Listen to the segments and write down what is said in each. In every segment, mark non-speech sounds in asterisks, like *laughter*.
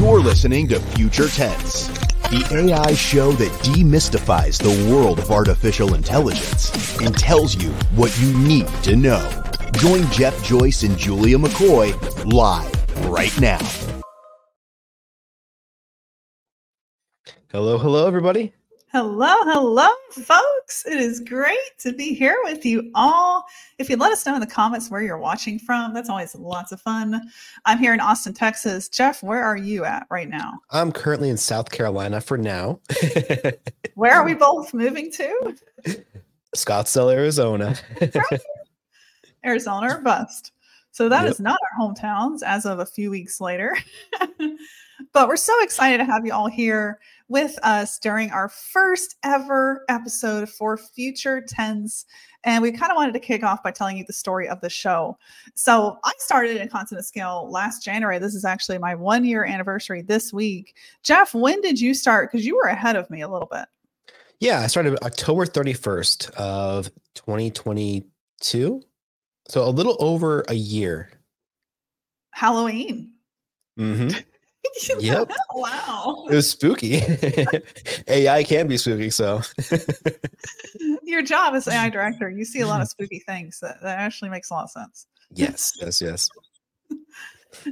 You're listening to Future Tense, the AI show that demystifies the world of artificial intelligence and tells you what you need to know. Join Jeff Joyce and Julia McCoy live right now. Hello, hello, everybody. Hello, hello, folks. It is great to be here with you all. If you let us know in the comments where you're watching from, that's always lots of fun. I'm here in Austin, Texas. Jeff, where are you at right now? I'm currently in South Carolina for now. *laughs* where are we both moving to? Scottsdale, Arizona. *laughs* Arizona or bust. So that yep. is not our hometowns as of a few weeks later. *laughs* but we're so excited to have you all here with us during our first ever episode for Future Tense. And we kind of wanted to kick off by telling you the story of the show. So I started in Content at Scale last January. This is actually my one year anniversary this week. Jeff, when did you start? Because you were ahead of me a little bit. Yeah, I started October 31st of 2022. So a little over a year. Halloween. Mm-hmm. *laughs* yep. wow. It was spooky. *laughs* AI can be spooky, so. *laughs* Your job as AI director, you see a lot of spooky things. That, that actually makes a lot of sense. Yes, yes, yes.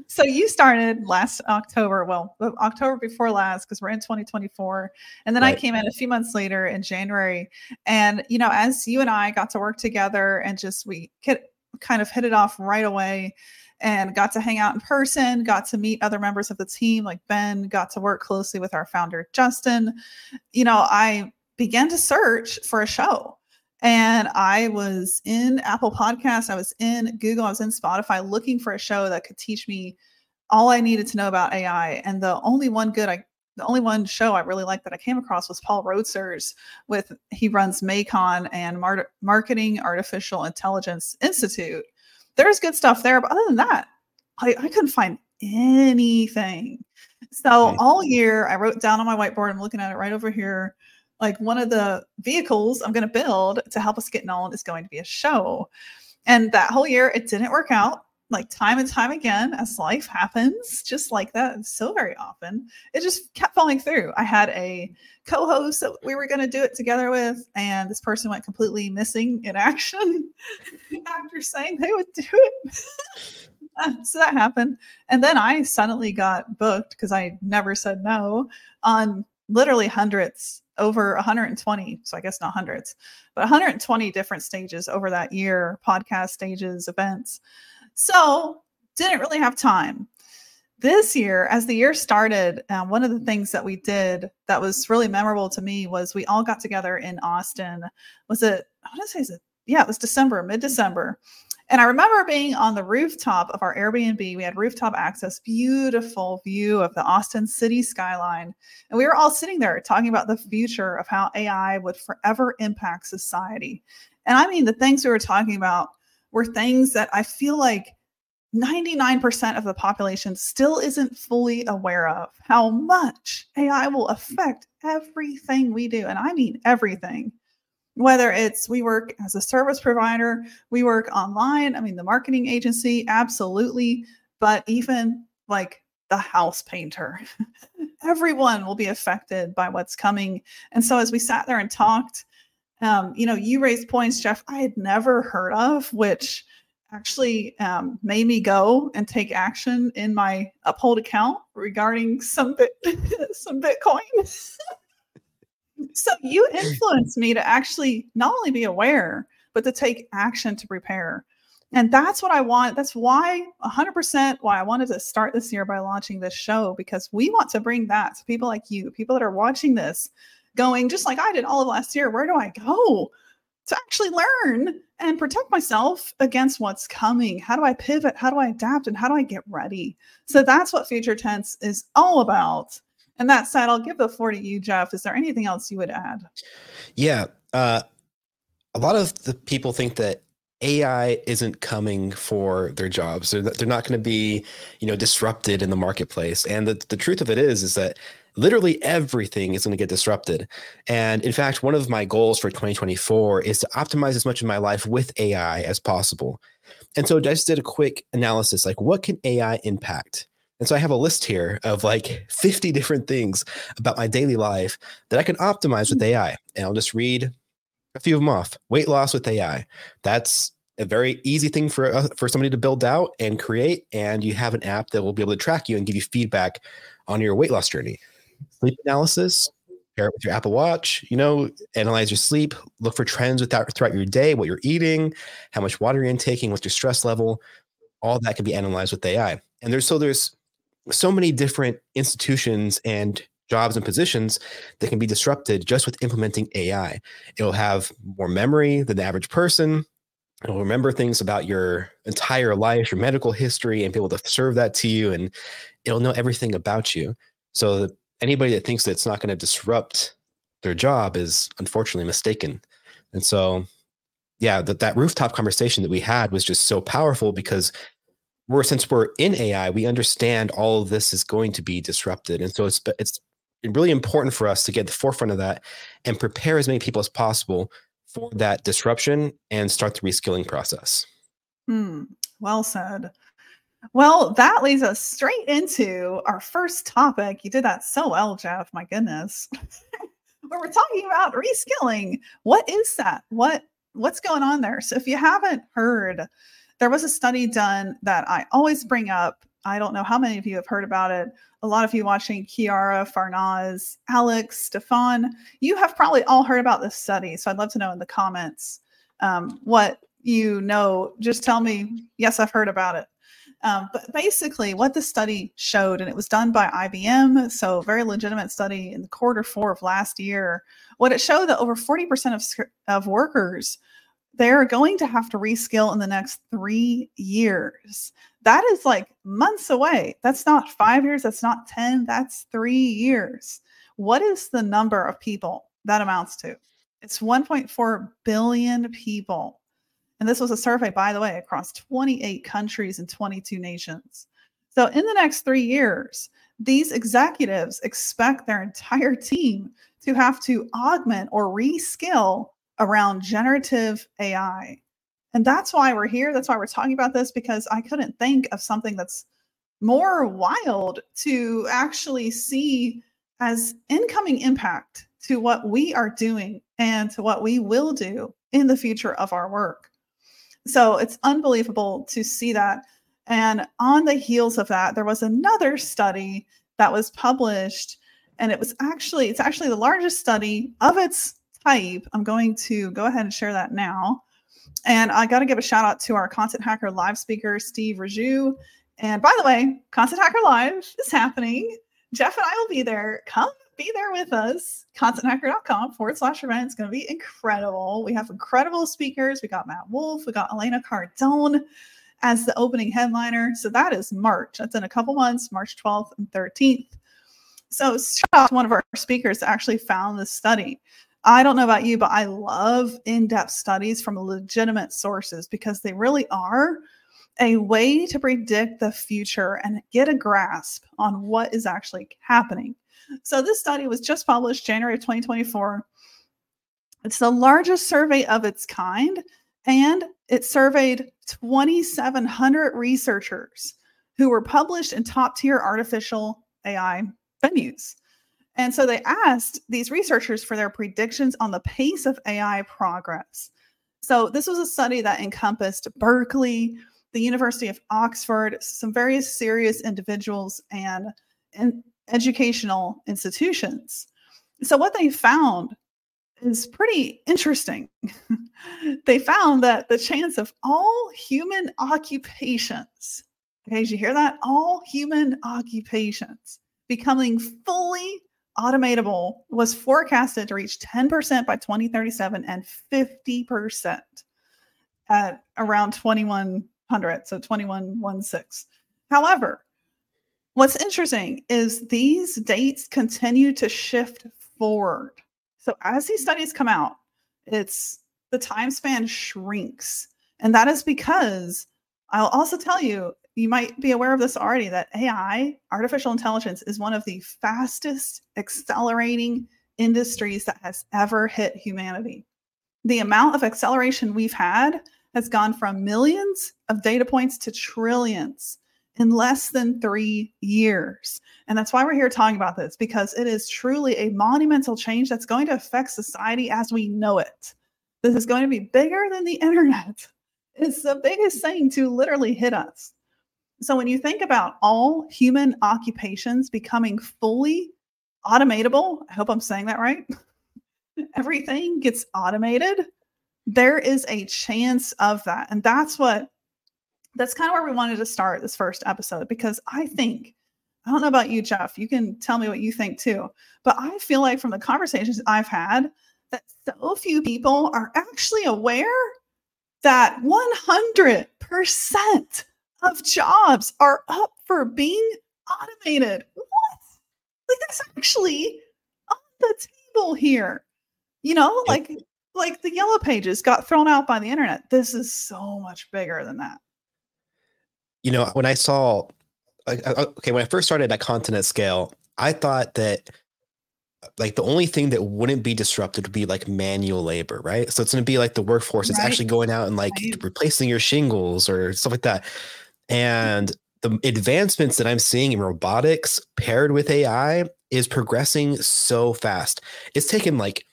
so you started last October, well, October before last, because we're in 2024. And then right. I came in a few months later in January. And, you know, as you and I got to work together and just we kind of hit it off right away and got to hang out in person, got to meet other members of the team like Ben, got to work closely with our founder, Justin. You know, I began to search for a show. And I was in Apple Podcasts, I was in Google, I was in Spotify looking for a show that could teach me all I needed to know about AI. And the only one good I the only one show I really liked that I came across was Paul Roetzer's with he runs MAICON and Mar- Marketing Artificial Intelligence Institute there's good stuff there. But other than that, I, I couldn't find anything. So hmm. all year I wrote down on my whiteboard, I'm looking at it right over here. Like one of the vehicles I'm going to build to help us get known is going to be a show. And that whole year it didn't work out like time and time again as life happens just like that so very often it just kept falling through. I had a co-host that we were going to do it together with and this person went completely missing in *laughs* action after saying they would do it. *laughs* So that happened and then i suddenly got booked because i never said no on literally hundreds over 120 so i guess not hundreds but 120 different stages over that year podcast stages events so didn't really have time. This year, as the year started, um, one of the things that we did that was really memorable to me was we all got together in Austin. Was it, I want to say, is it, yeah, it was December, mid December. And I remember being on the rooftop of our Airbnb. We had rooftop access, beautiful view of the Austin city skyline. And we were all sitting there talking about the future of how AI would forever impact society. And I mean, the things we were talking about were things that I feel like 99% of the population still isn't fully aware of how much AI will affect everything we do. And I mean everything. Whether it's we work as a service provider, we work online, I mean, the marketing agency, absolutely. But even like the house painter, *laughs* everyone will be affected by what's coming. And so as we sat there and talked, um, you know, you raised points, Jeff, I had never heard of, which actually um, made me go and take action in my uphold account regarding some bit, *laughs* some Bitcoin. *laughs* so you influenced me to actually not only be aware, but to take action to prepare. And that's what I want. That's why 100% why I wanted to start this year by launching this show because we want to bring that to people like you, people that are watching this going just like I did all of last year. Where do I go to actually learn and protect myself against what's coming? How do I pivot? How do I adapt? And how do I get ready? So that's what Future Tense is all about. And that said, I'll give the floor to you, Jeff. Is there anything else you would add? Yeah. Uh, a lot of the people think that AI isn't coming for their jobs. They're, they're not going to be, you know, disrupted in the marketplace. And the, the truth of it is, is that literally everything is going to get disrupted. And in fact, one of my goals for 2024 is to optimize as much of my life with AI as possible. And so I just did a quick analysis like, what can AI impact? And so I have a list here of like 50 different things about my daily life that I can optimize with AI. And I'll just read a few of them off. Weight loss with AI. That's a very easy thing for uh, for somebody to build out and create and you have an app that will be able to track you and give you feedback on your weight loss journey. Sleep analysis, pair it with your Apple Watch, you know, analyze your sleep, look for trends without, throughout your day, what you're eating, how much water you're intaking, what's your stress level. All that can be analyzed with AI. And there's so there's so many different institutions and jobs and positions that can be disrupted just with implementing AI. It'll have more memory than the average person. It'll remember things about your entire life, your medical history, and be able to serve that to you. And it'll know everything about you. So anybody that thinks that it's not going to disrupt their job is unfortunately mistaken. And so, yeah, that that rooftop conversation that we had was just so powerful because we're since we're in AI, we understand all of this is going to be disrupted, and so it's it's really important for us to get the forefront of that and prepare as many people as possible for that disruption and start the reskilling process. Hmm. Well said. Well, that leads us straight into our first topic. You did that so well, Jeff. My goodness. *laughs* Where we're talking about reskilling. What is that? What what's going on there? So if you haven't heard, there was a study done that I always bring up. I don't know how many of you have heard about it. A lot of you watching Kiara, Farnaz, Alex, Stefan, you have probably all heard about this study. So I'd love to know in the comments um, what you know. Just tell me, yes, I've heard about it. Um, but basically, what the study showed, and it was done by IBM, so very legitimate study in the quarter four of last year, what it showed that over 40% of, of workers they're going to have to reskill in the next three years. That is like months away. That's not five years. That's not 10. That's three years. What is the number of people that amounts to? It's 1.4 billion people. And this was a survey, by the way, across 28 countries and 22 nations. So, in the next three years, these executives expect their entire team to have to augment or reskill around generative AI. And that's why we're here. That's why we're talking about this because I couldn't think of something that's more wild to actually see as incoming impact to what we are doing and to what we will do in the future of our work. So it's unbelievable to see that. And on the heels of that, there was another study that was published, and it was actually it's actually the largest study of its type. I'm going to go ahead and share that now. And I got to give a shout out to our Content Hacker Live speaker, Steve Raju. And by the way, Content Hacker Live is happening. Jeff and I will be there. Come be there with us. ContentHacker.com forward slash event. It's going to be incredible. We have incredible speakers. We got Matt Wolfe. We got Elena Cardone as the opening headliner. So that is March. That's in a couple months, March 12th and 13th. So shout out one of our speakers actually found this study. I don't know about you, but I love in depth studies from legitimate sources because they really are a way to predict the future and get a grasp on what is actually happening. So, this study was just published January of 2024. It's the largest survey of its kind, and it surveyed 2,700 researchers who were published in top tier artificial AI venues. And so they asked these researchers for their predictions on the pace of AI progress. So this was a study that encompassed Berkeley, the University of Oxford, some various serious individuals, and, and educational institutions. So what they found is pretty interesting. *laughs* they found that the chance of all human occupations, okay, did you hear that? All human occupations becoming fully automatable was forecasted to reach 10% by 2037 and 50% at around 2100 so 2116 however what's interesting is these dates continue to shift forward. So as these mm-hmm. studies come out it's the time span shrinks. And that is because i'll also tell you you might be aware of this already that AI, artificial intelligence, is one of the fastest accelerating industries that has ever hit humanity. The amount of acceleration we've had has gone from millions of data points to trillions in less than three years. And that's why we're here talking about this because it is truly a monumental change that's going to affect society as we know it. This is going to be bigger than the *laughs* internet. It's the biggest thing to literally hit us. So when you think about all human occupations becoming fully automatable, I hope I'm saying that right. *laughs* Everything gets automated. There is a chance of that. And that's what that's kind of where we wanted to start this first episode because I think I don't know about you, Jeff. You can tell me what you think too. But I feel like from the conversations I've had, that so few people are actually aware that 100% of jobs are up for being automated. What? Like that's actually on the table here. You know, like like the yellow pages got thrown out by the internet. This is so much bigger than that. You know, when I saw uh, uh, okay, when I first started at Content at Scale, I thought that like the only thing that wouldn't be disrupted would be like manual labor, right? So it's going to be like the workforce. It's actually going out and like right. replacing your shingles or stuff like that. And the advancements that I'm seeing in robotics paired with AI is progressing so fast. It's taken like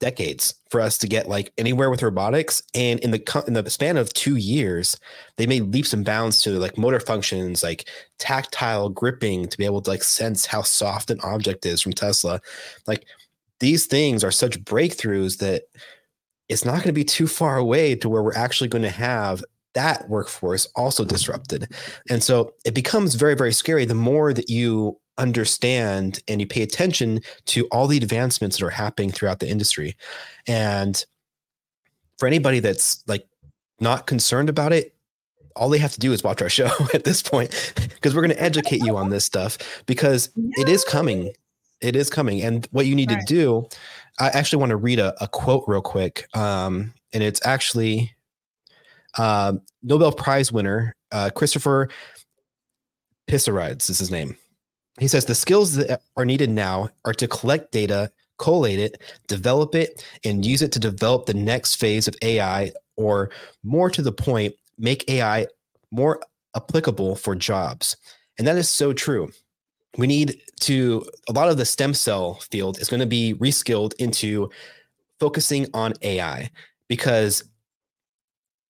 decades for us to get like anywhere with robotics. And in the in the span of 2 years they made leaps and bounds to like motor functions like tactile gripping to be able to like sense how soft an object is from Tesla. Like these things are such breakthroughs that it's not going to be too far away to where we're actually going to have that workforce also disrupted. And so it becomes very, very scary the more that you understand and you pay attention to all the advancements that are happening throughout the industry. And for anybody that's like not concerned about it, all they have to do is watch our *laughs* show at this point because we're going to educate you on this stuff because it is coming. It is coming. And what you need right. to do, I actually want to read a, a quote real quick. Um, and it's actually uh, Nobel Prize winner uh, Christopher Pissarides is his name. He says the skills that are needed now are to collect data, collate it, develop it, and use it to develop the next phase of AI, or more to the point, make AI more applicable for jobs. And that is so true. We need to, a lot of the stem cell field is going to be reskilled into focusing on AI because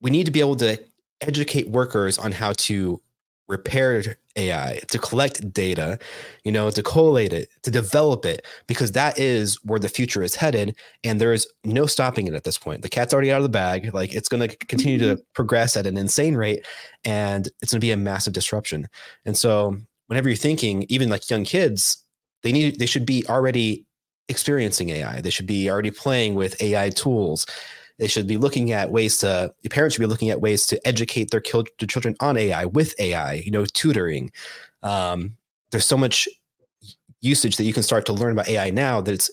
we need to be able to educate workers on how to repair AI, to collect data, you know, to collate it, to develop it, because that is where the future is headed. And there is no stopping it at this point. The cat's already out of the bag. Like it's going to continue mm-hmm. to progress at an insane rate and it's going to be a massive disruption. And so, whenever you're thinking, even like young kids, they need, they should be already experiencing AI. They should be already playing with AI tools. They should be looking at ways to, parents should be looking at ways to educate their, their children on AI with AI, you know, tutoring. Um, there's so much usage that you can start to learn about AI now that it's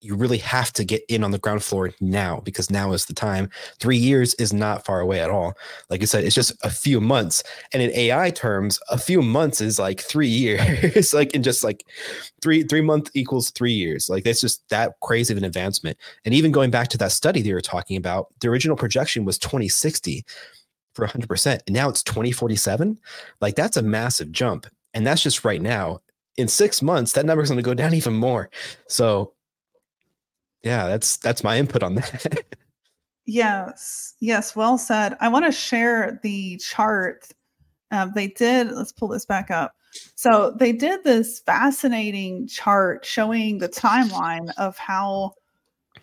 you really have to get in on the ground floor now because now is the time. Three years is not far away at all. Like I said, it's just a few months. And in AI terms, a few months is like three *laughs* years. It's like in just like three three month equals three years. Like that's just that crazy of an advancement. And even going back to that study they were talking about, the original projection was 2060 for 100%. And now it's 2047. Like that's a massive jump. And that's just right now. In six months, that number is going to go down even more. So yeah, that's that's my input on that. *laughs* yes, yes, well said. I want to share the chart. Um, they did. Let's pull this back up. So they did this fascinating chart showing the timeline of how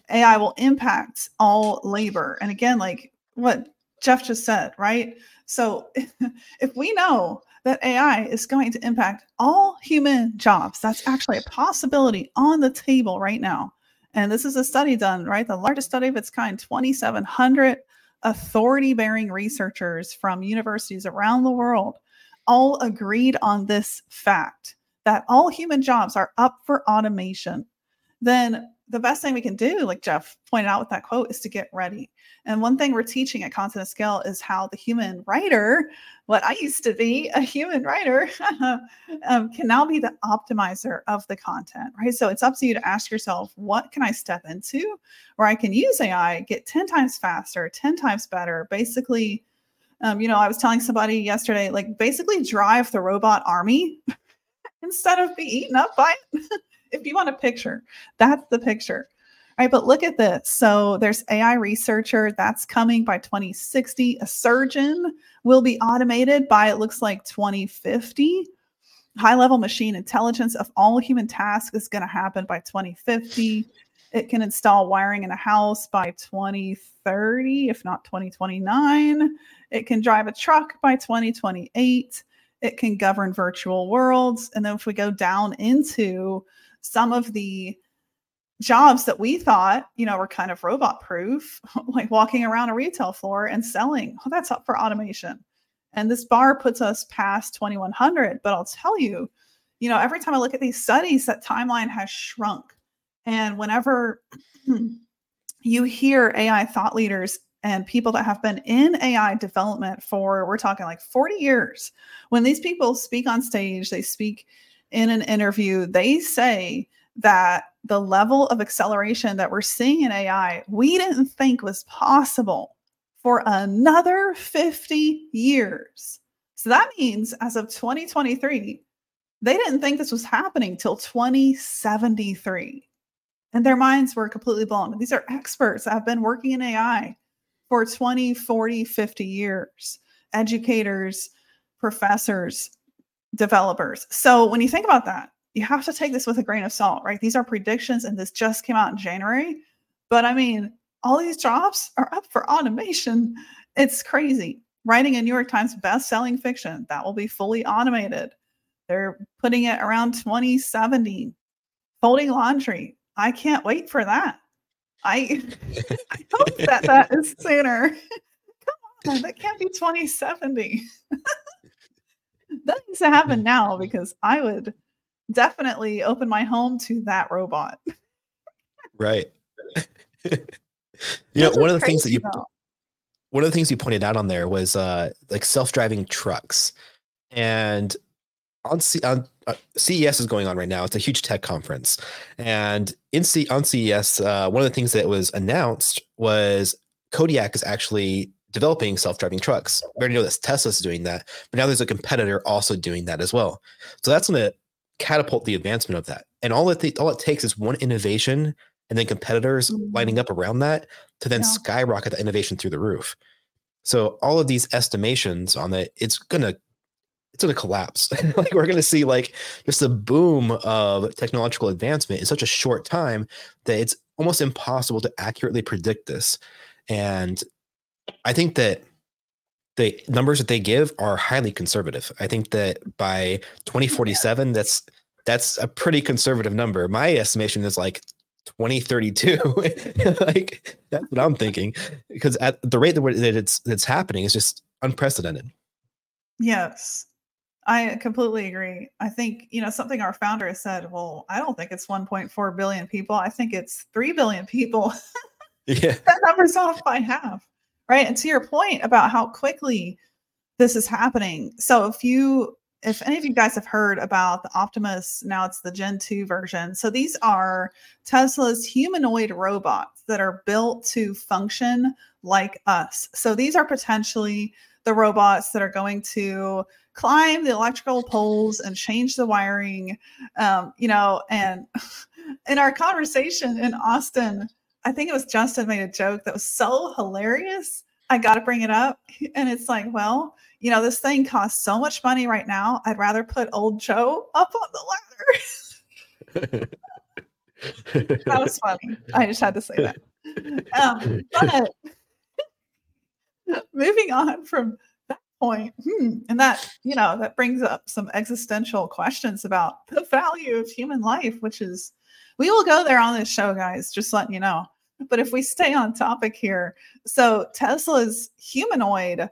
AI will impact all labor. And again, like what Jeff just said, right? So *laughs* if we know that AI is going to impact all human jobs, that's actually a possibility on the table right now. And this is a study done, right? The largest study of its kind, 2,700 authority bearing researchers from universities around the world all agreed on this fact that all human jobs are up for automation. Then the best thing we can do, like Jeff pointed out with that quote, is to get ready. And one thing we're teaching at Content at Scale is how the human writer, what I used to be a human writer, *laughs* um, can now be the optimizer of the content, right? So it's up to you to ask yourself, what can I step into where I can use AI, get 10 times faster, 10 times better, basically Um, you know, I was telling somebody yesterday, like basically drive the robot army *laughs* instead of be eaten up by it. *laughs* if you want a picture, that's the picture. All right, but look at this. So there's AI researcher that's coming by 2060. A surgeon will be automated by it looks like 2050. High level machine intelligence of all human tasks is going to happen by 2050. It can install wiring in a house by 2030, if not 2029. It can drive a truck by 2028. It can govern virtual worlds. And then if we go down into some of the jobs that we thought, you know, were kind of robot proof, *laughs* like walking around a retail floor and selling, oh, that's up for automation. And this bar puts us past 2100. But I'll tell you, you know, every time I look at these studies, that timeline has shrunk. And whenever *clears throat* you hear AI thought leaders and people that have been in AI development for, we're talking like 40 years, when these people speak on stage, they speak in an interview, they say that the level of acceleration that we're seeing in AI, we didn't think was possible for another 50 years. So that means as of 2023, they didn't think this was happening till 2073. And their minds were completely blown. These are experts that have been working in AI for 20, 40, 50 years, educators, professors, developers. So when you think about that, you have to take this with a grain of salt, right? These are predictions, and this just came out in January. But I mean, all these jobs are up for automation. It's crazy. Writing a New York Times best-selling fiction that will be fully automated. They're putting it around 2070. Folding laundry. I can't wait for that. I, *laughs* I hope that that is sooner. *laughs* Come on, that can't be 2070. *laughs* *laughs* that needs to happen *laughs* now because I would definitely open my home to that robot. Right. *laughs* you know, one of the things that you though. one of the things you pointed out on there was uh like self-driving trucks. And on, C- on uh, CES is going on right now. It's a huge tech conference, and in C- on CES, uh, one of the things that was announced was Kodiak is actually developing self-driving trucks. We already know that Tesla's doing that, but now there's a competitor also doing that as well. So that's going to catapult the advancement of that. And all it th- all it takes is one innovation and then competitors mm-hmm. lining up around that to then yeah. skyrocket the innovation through the roof. So all of these estimations on that, it's gonna it's gonna collapse. *laughs* like we're gonna see like just a boom of technological advancement in such a short time that it's almost impossible to accurately predict this. And I think that the numbers that they give are highly conservative. I think that by 2047, that's that's a pretty conservative number. My estimation is like 2032. *laughs* like that's what I'm thinking, because at the rate that it's that's happening is just unprecedented. Yes, I completely agree. I think you know something our founder has said. Well, I don't think it's 1.4 billion people. I think it's three billion people. *laughs* yeah, that number's off by half right? And to your point about how quickly this is happening so if you if any of you guys have heard about the optimus now it's the gen 2 version so these are tesla's humanoid robots that are built to function like us. So these are potentially the robots that are going to climb the electrical poles and change the wiring um, you know and *laughs* in our conversation in austin I think it was Justin made a joke that was so hilarious. I got to bring it up. *laughs* And it's like, well, you know, this thing costs so much money right now. I'd rather put old Joe up on the ladder. *laughs* that was funny. I just had to say that. Um, but *laughs* moving on from that point, hmm, and that, you know, that brings up some existential questions about the value of human life, which is, we will go there on this show, guys, just letting you know. But if we stay on topic here, so Tesla's humanoid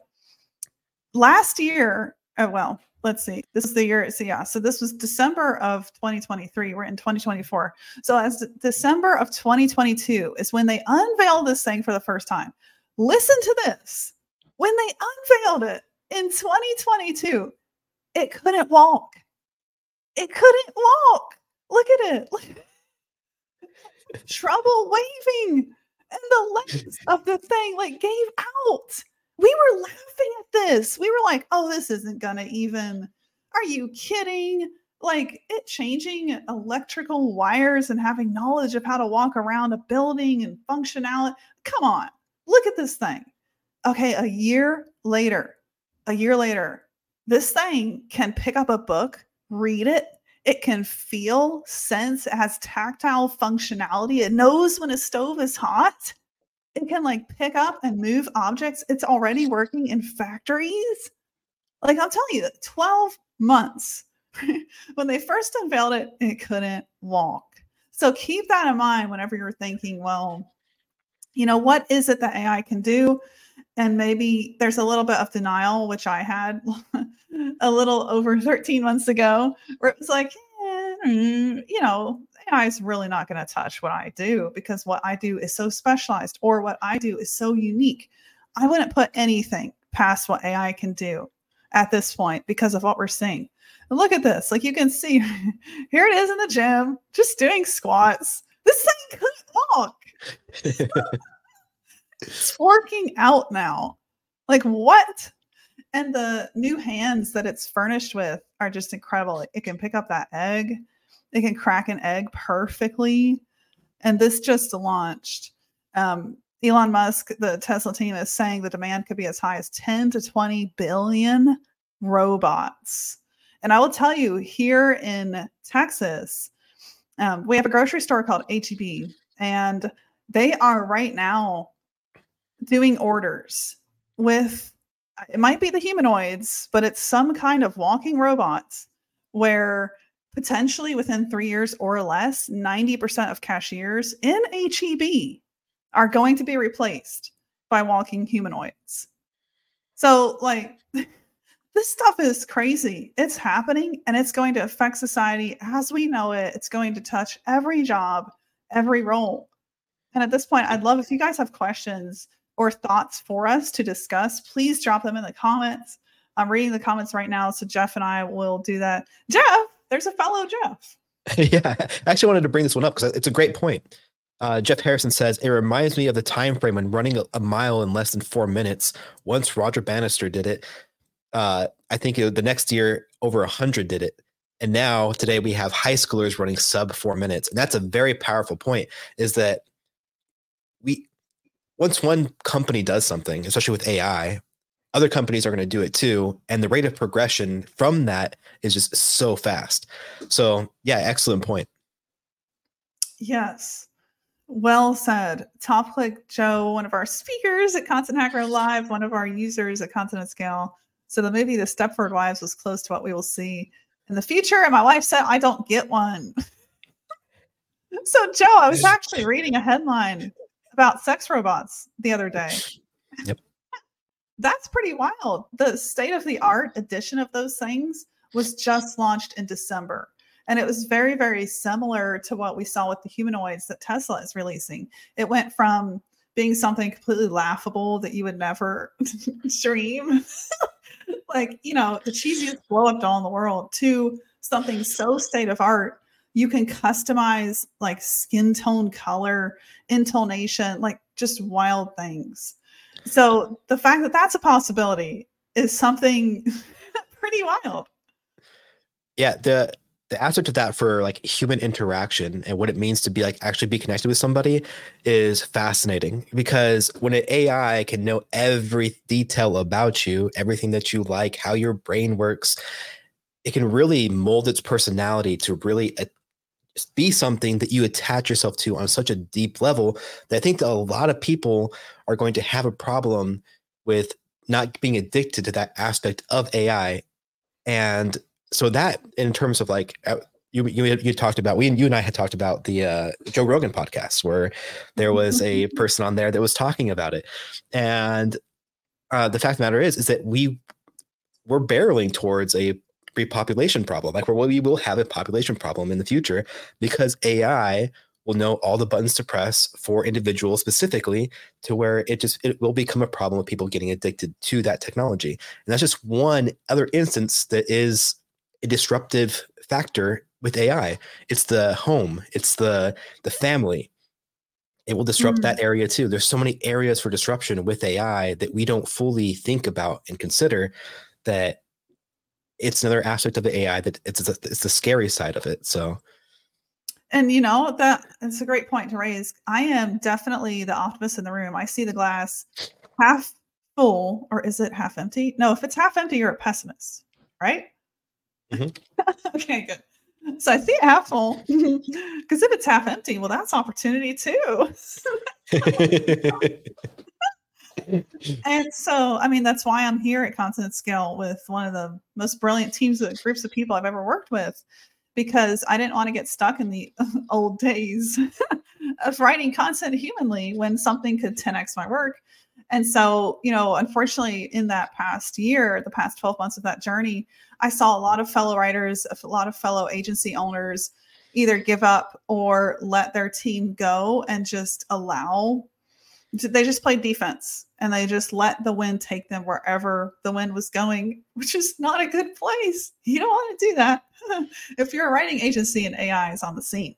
last year, oh, well, let's see, this is the year, so yeah, so this was December of 2023. We're in 2024. So as December of 2022 is when they unveiled this thing for the first time. Listen to this. When they unveiled it in 2022, it couldn't walk. It couldn't walk. Look at it. Trouble waving and the legs of the thing like gave out we were laughing at this. We were like, oh, this isn't going to even, are you kidding? Like it changing electrical wires and having knowledge of how to walk around a building and functionality. Come on, look at this thing. Okay, a year later, a year later, this thing can pick up a book, read it, it can feel, sense, it has tactile functionality. It knows when a stove is hot. It can like pick up and move objects. It's already working in factories. Like I'm telling you, 12 months. *laughs* when they first unveiled it, it couldn't walk. So keep that in mind whenever you're thinking, well, you know, what is it that AI can do? And maybe there's a little bit of denial, which I had *laughs* a little over 13 months ago, where it was like, eh, mm, you know, AI is really not going to touch what I do because what I do is so specialized or what I do is so unique. I wouldn't put anything past what AI can do at this point because of what we're seeing. And look at this. Like you can see, *laughs* here it is in the gym, just doing squats. This thing couldn't walk. *laughs* it's working out now. Like what? And the new hands that it's furnished with are just incredible. It can pick up that egg, it can crack an egg perfectly. And this just launched. Um, Elon Musk, the Tesla team, is saying the demand could be as high as 10 to 20 billion robots. And I will tell you, here in Texas, um, we have a grocery store called HEB, and they are right now doing orders with it might be the humanoids, but it's some kind of walking robots where potentially within three years or less, 90% of cashiers in HEB are going to be replaced by walking humanoids. So, like, *laughs* this stuff is crazy. It's happening and it's going to affect society as we know it. It's going to touch every job, every role. And at this point, I'd love if you guys have questions or thoughts for us to discuss, please drop them in the comments. I'm reading the comments right now, so Jeff and I will do that. Jeff, there's a fellow Jeff. *laughs* yeah, I actually wanted to bring this one up because it's a great point. Uh, Jeff Harrison says it reminds me of the time frame when running a, a mile in less than four minutes. Once Roger Bannister did it, uh, I think it, the next year over a hundred did it, and now today we have high schoolers running sub four minutes, and that's a very powerful point. Is that we once one company does something, especially with AI, other companies are going to do it too. And the rate of progression from that is just so fast. So, yeah, excellent point. Yes. Well said. Top Click Joe, one of our speakers at Content Hacker Live, one of our users at Content at Scale. So the movie The Stepford Wives was close to what we will see in the future. And my wife said, I don't get one. *laughs* so, Joe, I was actually reading a headline about sex robots the other day. Yep. *laughs* That's pretty wild. The state of the art edition of those things was just launched in December. And it was very, very similar to what we saw with the humanoids that Tesla is releasing. It went from being something completely laughable that you would never *laughs* dream, *laughs* like, you know, the cheesiest blow up doll in the world, to something so state of art you can customize like skin tone color intonation like just wild things. So the fact that that's a possibility is something *laughs* pretty wild. Yeah the the aspect of that for like human interaction and what it means to be like actually be connected with somebody is fascinating because when an AI can know every detail about you, everything that you like, how your brain works, it can really mold its personality to really be something that you attach yourself to on such a deep level that I think that a lot of people are going to have a problem with not being addicted to that aspect of AI. And so that in terms of like uh, you you you talked about we you and I had talked about the uh, Joe Rogan podcast where there was a person on there that was talking about it, and uh, the fact of the matter is is that we we're barreling towards a repopulation problem. Like where we will have a population problem in the future because AI will know all the buttons to press for individuals specifically to where it just it will become a problem with people getting addicted to that technology. And that's just one other instance that is a disruptive factor with AI. It's the home, it's the the family. it will disrupt mm. that area too. There's so many areas for disruption with AI that we don't fully think about and consider that it's another aspect of the AI that it's a, it's the scary side of it. So and you know that it's a great point to raise. I am definitely the optimist in the room. I see the glass half full or is it half empty? No, if it's half empty, you're a pessimist, right? Mm-hmm. *laughs* okay, good. So I see it half full *laughs* *laughs* because if it's half empty, well, that's opportunity too. And so, I mean, that's why I'm here at Content at Scale with one of the most brilliant teams of groups of people I've ever worked with, because I didn't want to get stuck in the *laughs* old days *laughs* of writing content humanly when something could 10x my work. And so, you know, unfortunately, in that past year, the past 12 months of that journey, I saw a lot of fellow writers, a lot of fellow agency owners either give up or let their team go and just allow they just played defense and they just let the wind take them wherever the wind was going, which is not a good place. You don't want to do that. *laughs* if you're a writing agency and AI is on the scene,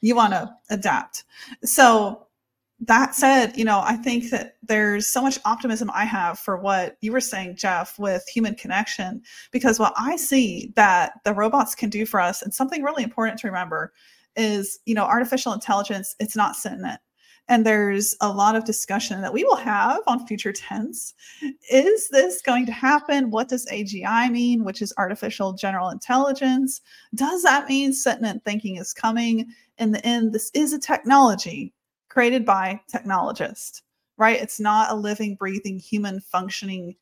you want to adapt. So that said, you know, I think that there's so much optimism I have for what you were saying, Jeff, with human connection, because what I see that the robots can do for us, and something really important to remember is, you know, artificial intelligence, it's not sentient. And there's a lot of discussion that we will have on future tense. Is this going to happen? What does AGI mean, which is artificial general intelligence? Does that mean sentient thinking is coming? In the end, this is a technology created by technologists, right? It's not a living, breathing, human functioning,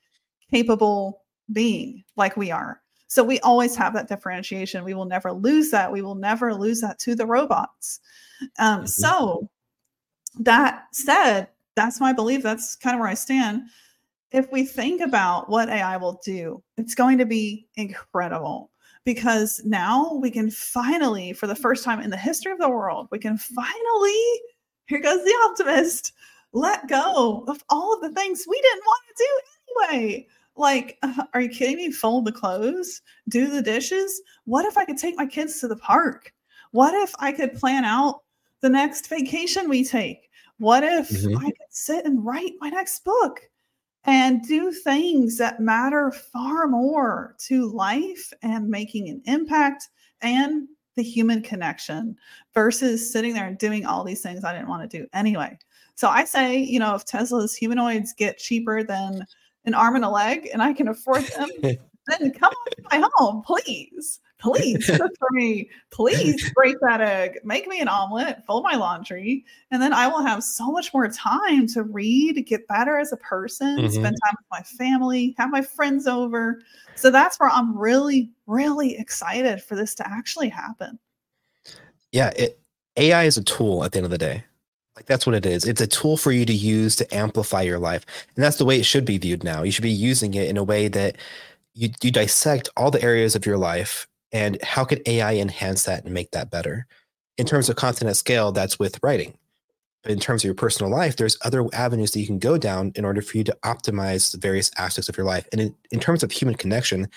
capable being like we are. So we always have that differentiation. We will never lose that. We will never lose that to the robots. Um, mm-hmm. So that said, that's my belief. That's kind of where I stand. If we think about what AI will do, it's going to be incredible because now we can finally, for the first time in the history of the world, we can finally here goes the optimist. Let go of all of the things we didn't want to do anyway. Like, uh, are you kidding me? Fold the clothes, do the dishes. What if I could take my kids to the park? What if I could plan out the next vacation we take? What if mm-hmm. I could sit and write my next book and do things that matter far more to life and making an impact and the human connection versus sitting there and doing all these things I didn't want to do anyway. So I say, you know, if Tesla's humanoids get cheaper than an arm and a leg and I can afford them, *laughs* then come on to my home, please. Please cook for me. Please *laughs* break that egg. Make me an omelet, fold my laundry, and then I will have so much more time to read, get better as a person, mm-hmm. spend time with my family, have my friends over. So that's where I'm really, really excited for this to actually happen. Yeah, it, AI is a tool at the end of the day. Like that's what it is. It's a tool for you to use to amplify your life. And that's the way it should be viewed now. You should be using it in a way that you, you dissect all the areas of your life and how can AI enhance that and make that better. In terms of content at scale, that's with writing. But in terms of your personal life, there's other avenues that you can go down in order for you to optimize the various aspects of your life. And in, in terms of human connection,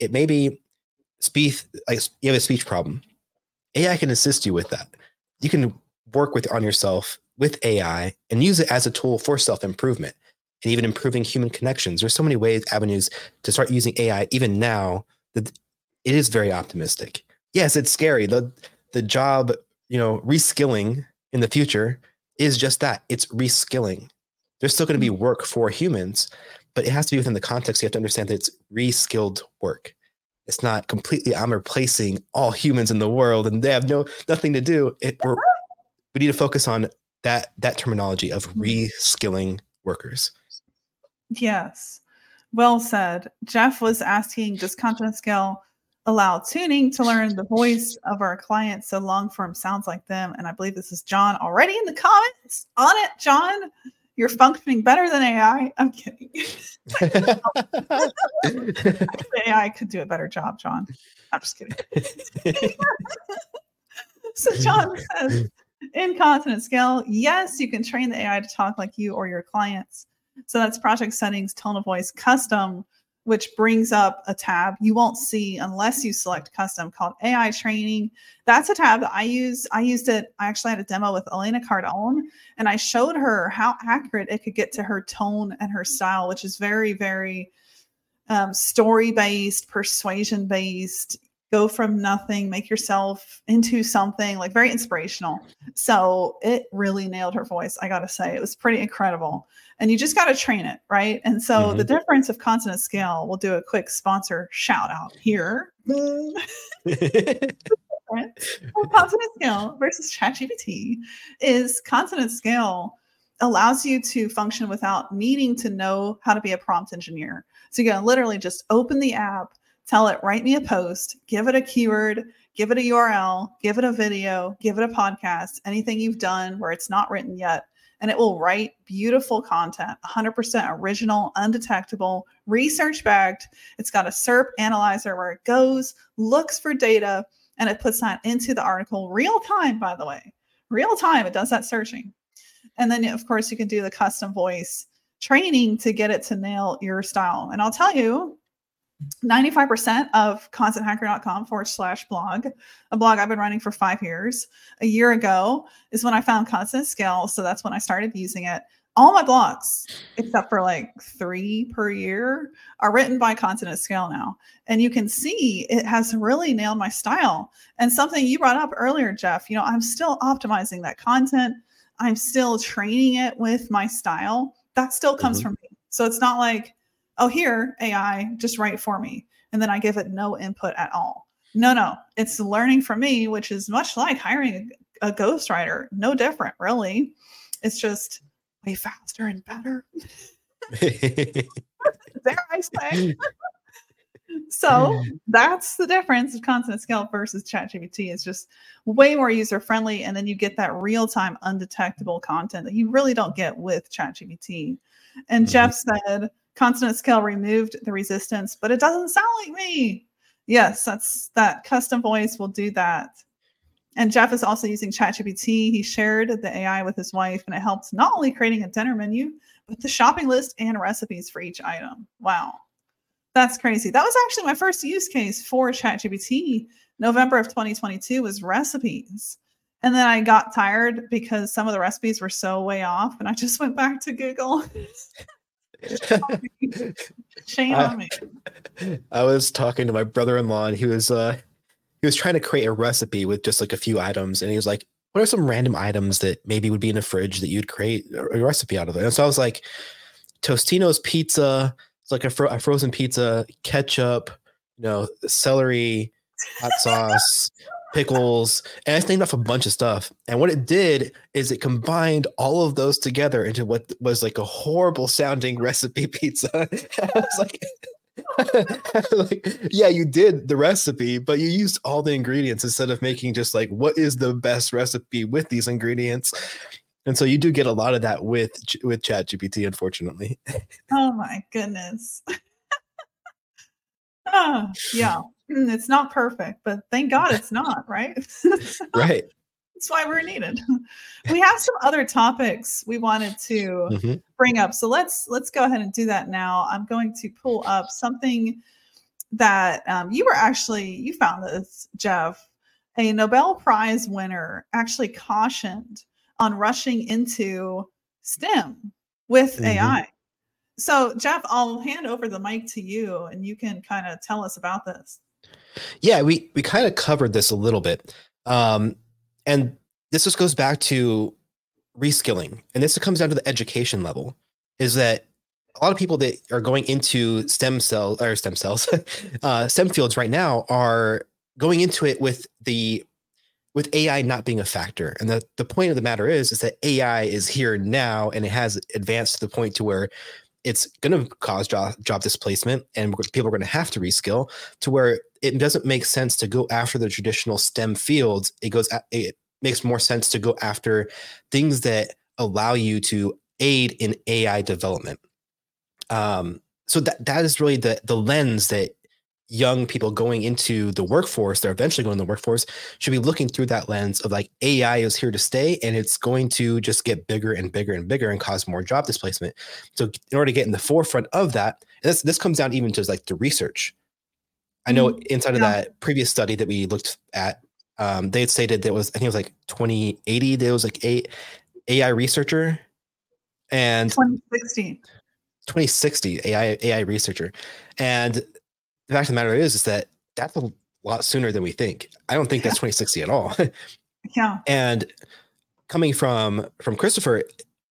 it may be speech, like you have a speech problem. AI can assist you with that. You can work with on yourself with AI and use it as a tool for self improvement and even improving human connections. There's so many ways, avenues to start using AI even now that it is very optimistic. Yes, it's scary. The the job, you know, reskilling in the future is just that. It's reskilling. There's still going to be mm. work for humans, but it has to be within the context. You have to understand that it's reskilled work. It's not completely I'm replacing all humans in the world and they have no nothing to do. It we need to focus on that that terminology of mm. reskilling workers. Yes. Well said. Jeff was asking, does Content at Scale allow tuning to learn the voice *laughs* of our clients so long form sounds like them? And I believe this is John already in the comments on it. John, you're functioning better than AI. I'm kidding. *laughs* *laughs* AI could do a better job, John. I'm just kidding. so John says, in Content at Scale, yes, you can train the AI to talk like you or your clients. So that's project settings, tone of voice, custom which brings up a tab you won't see unless you select custom called AI training. That's a tab that I use. I used it. I actually had a demo with Elena Cardone and I showed her how accurate it could get to her tone and her style, which is very, very um, story based, persuasion based. Go from nothing, make yourself into something like very inspirational. So it really nailed her voice. I got to say, it was pretty incredible and you just got to train it, right? And so mm-hmm. the difference of Content at Scale, we'll do a quick sponsor shout out here. *laughs* Content at Scale versus ChatGPT is Content at Scale allows you to function without needing to know how to be a prompt engineer. So you can literally just open the app, tell it, write me a post, give it a keyword, give it a URL, give it a video, give it a podcast, anything you've done where it's not written yet and it will write beautiful content 100% original undetectable research backed. It's got a serp analyzer where it goes looks for data and it puts that into the article real time by the way. Real time it does that searching. And then of course you can do the custom voice training to get it to nail your style. And i'll tell you 95% of contenthacker.com forward slash blog, a blog I've been running for five years. A year ago is when I found Content at Scale. So that's when I started using it. All my blogs, except for like three per year, are written by Content at Scale now. And you can see it has really nailed my style. And something you brought up earlier, Jeff, you know, I'm still optimizing that content. I'm still training it with my style. That still comes mm-hmm. from me. So it's not like, oh, here, AI, just write for me. And then I give it no input at all. No, no, it's learning from me, which is much like hiring a, a ghostwriter. No different, really. It's just way faster and better. *laughs* *laughs* there I say. *laughs* so that's the difference of Content at Scale versus ChatGPT. It's just way more user friendly, and then you get that real time, undetectable content that you really don't get with ChatGPT. And mm-hmm. Jeff said Content at Scale removed the resistance, but it doesn't sound like me. Yes, that's that custom voice will do that. And Jeff is also using ChatGPT. He shared the AI with his wife, and it helped not only creating a dinner menu, but the shopping list and recipes for each item. Wow. That's crazy. That was actually my first use case for ChatGPT. November of 2022 was recipes. And then I got tired because some of the recipes were so way off, and I just went back to Google. *laughs* *laughs* Shame I, on me. *laughs* I was talking to my brother-in-law and he was uh he was trying to create a recipe with just like a few items and he was like what are some random items that maybe would be in the fridge that you'd create a recipe out of it and so i was like tostino's pizza it's like a, fro- a frozen pizza ketchup you know celery hot *laughs* sauce pickles, and I named off a bunch of stuff. And what it did is it combined all of those together into what was like a horrible sounding recipe *laughs* pizza. *laughs* I was like, *laughs* like, yeah, you did the recipe, but you used all the ingredients instead of making just like what is the best recipe with these ingredients. And so you do get a lot of that with with Chat GPT, unfortunately. Oh my goodness. oh, yeah. Mm, it's not perfect, but thank God it's not, right? *laughs* right. That's why we're needed. We have some other topics we wanted to mm-hmm. bring up. So let's let's go ahead and do that now. I'm going to pull up something that um, you were actually you found this, Jeff. A Nobel Prize winner actually cautioned on rushing into STEM with mm-hmm. AI. So, Jeff, I'll hand over the mic to you and you can kind of tell us about this. Yeah, we we kind of covered this a little bit, um, and this just goes back to reskilling, and this comes down to the education level. Is that a lot of people that are going into stem cell or stem cells, *laughs* uh, STEM fields right now are going into it with the with AI not being a factor. And the, the point of the matter is, is that AI is here now and it has advanced to the point to where it's going to cause job, job displacement and people are going to have to reskill to where it doesn't make sense to go after the traditional STEM fields. It goes, it makes more sense to go after things that allow you to aid in AI development. Um, so that that is really the the lens that young people going into the workforce, they're eventually going to the workforce, should be looking through that lens of like AI is here to stay and it's going to just get bigger and bigger and bigger and cause more job displacement. So in order to get in the forefront of that, this this comes down even to like the research. I know mm-hmm. inside yeah. of that previous study that we looked at, um, they had stated that was I think it was like 2080. There was like a AI researcher, and 2060. 2060 AI AI researcher, and the fact of the matter is, is that that's a lot sooner than we think. I don't think that's 2060 at all. *laughs* yeah. And coming from from Christopher,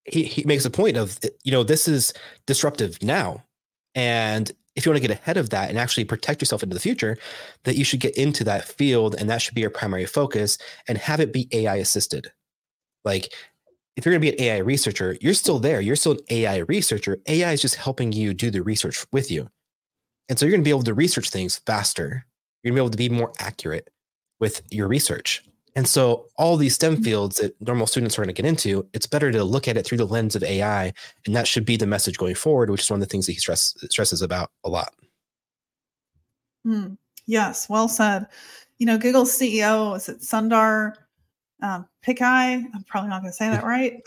he, he makes a point of you know this is disruptive now, and if you want to get ahead of that and actually protect yourself into the future, that you should get into that field and that should be your primary focus and have it be AI assisted. Like if you're going to be an AI researcher, you're still there. You're still an AI researcher. AI is just helping you do the research with you. And so you're going to be able to research things faster. You're going to be able to be more accurate with your research. And so all these STEM mm-hmm. fields that normal students are going to get into, it's better to look at it through the lens of AI. And that should be the message going forward, which is one of the things that he stress, stresses about a lot. Mm, yes, well said. You know, Google's CEO, is it Sundar um, Pichai? I'm probably not going to say that *laughs* right.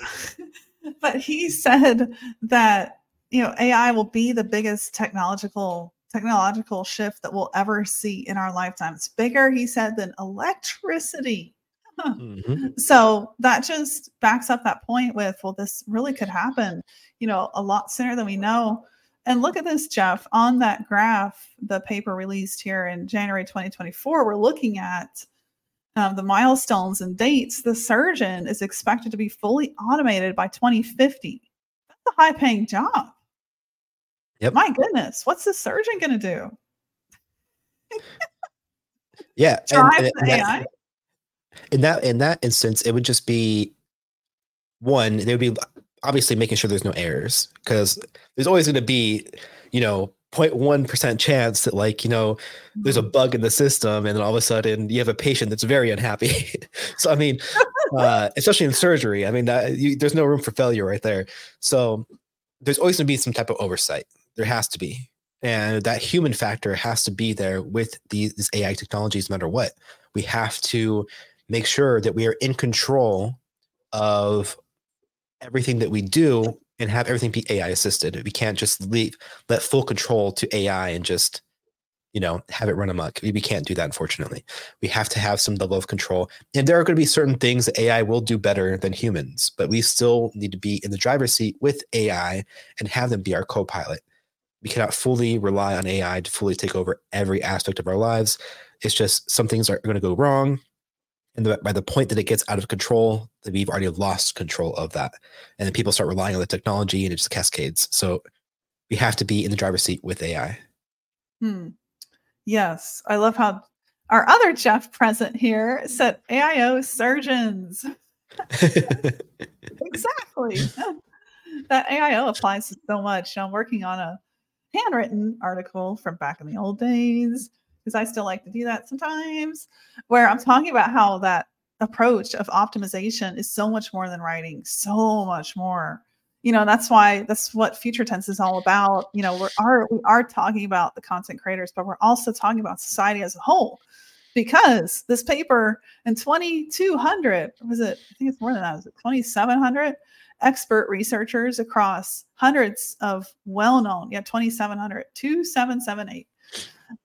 *laughs* but he said that, you know, AI will be the biggest technological technological shift that we'll ever see in our lifetime. It's bigger, he said, than electricity. *laughs* mm-hmm. So that just backs up that point with, well, this really could happen, you know, a lot sooner than we know. And look at this, Jeff, on that graph, the paper released here in January 2024, we're looking at um, the milestones and dates. The surgeon is expected to be fully automated by 2050. That's a high paying job. Yep. My goodness, what's the surgeon going to do? yeah, *laughs* drive and, and, the AI. That, in that in that instance, it would just be one. They would be obviously making sure there's no errors because there's always going to be, you know, 0.1% chance that like you know there's a mm-hmm. bug in the system and then all of a sudden you have a patient that's very unhappy *laughs* so i mean uh, especially in surgery i mean that, you, there's no room for failure right there so there's always going to be some type of oversight there has to be. And that human factor has to be there with these AI technologies, no matter what. We have to make sure that we are in control of everything that we do and have everything be AI assisted. We can't just leave let full control to AI and just, you know, have it run amok. We can't do that, unfortunately. We have to have some level of control. And there are going to be certain things that AI will do better than humans, but we still need to be in the driver's seat with AI and have them be our co-pilot we cannot fully rely on AI to fully take over every aspect of our lives. It's just some things are going to go wrong. And the, by the point that it gets out of control, that we've already lost control of that. And then people start relying on the technology and it just cascades. So we have to be in the driver's seat with AI. Hmm. Yes. I love how our other Jeff present here said AIO surgeons. *laughs* exactly. *laughs* that AIO applies to so much. I'm working on a handwritten article from back in the old days because I still like to do that sometimes, where I'm talking about how that approach of optimization is so much more than writing, so much more. You know, that's why that's what future tense is all about. You know, we're are we are talking about the content creators, but we're also talking about society as a whole. Because this paper in 2200 was it? I think it's more than that. Was it 2700? Expert researchers across hundreds of well-known, yeah, 2,700, 2778.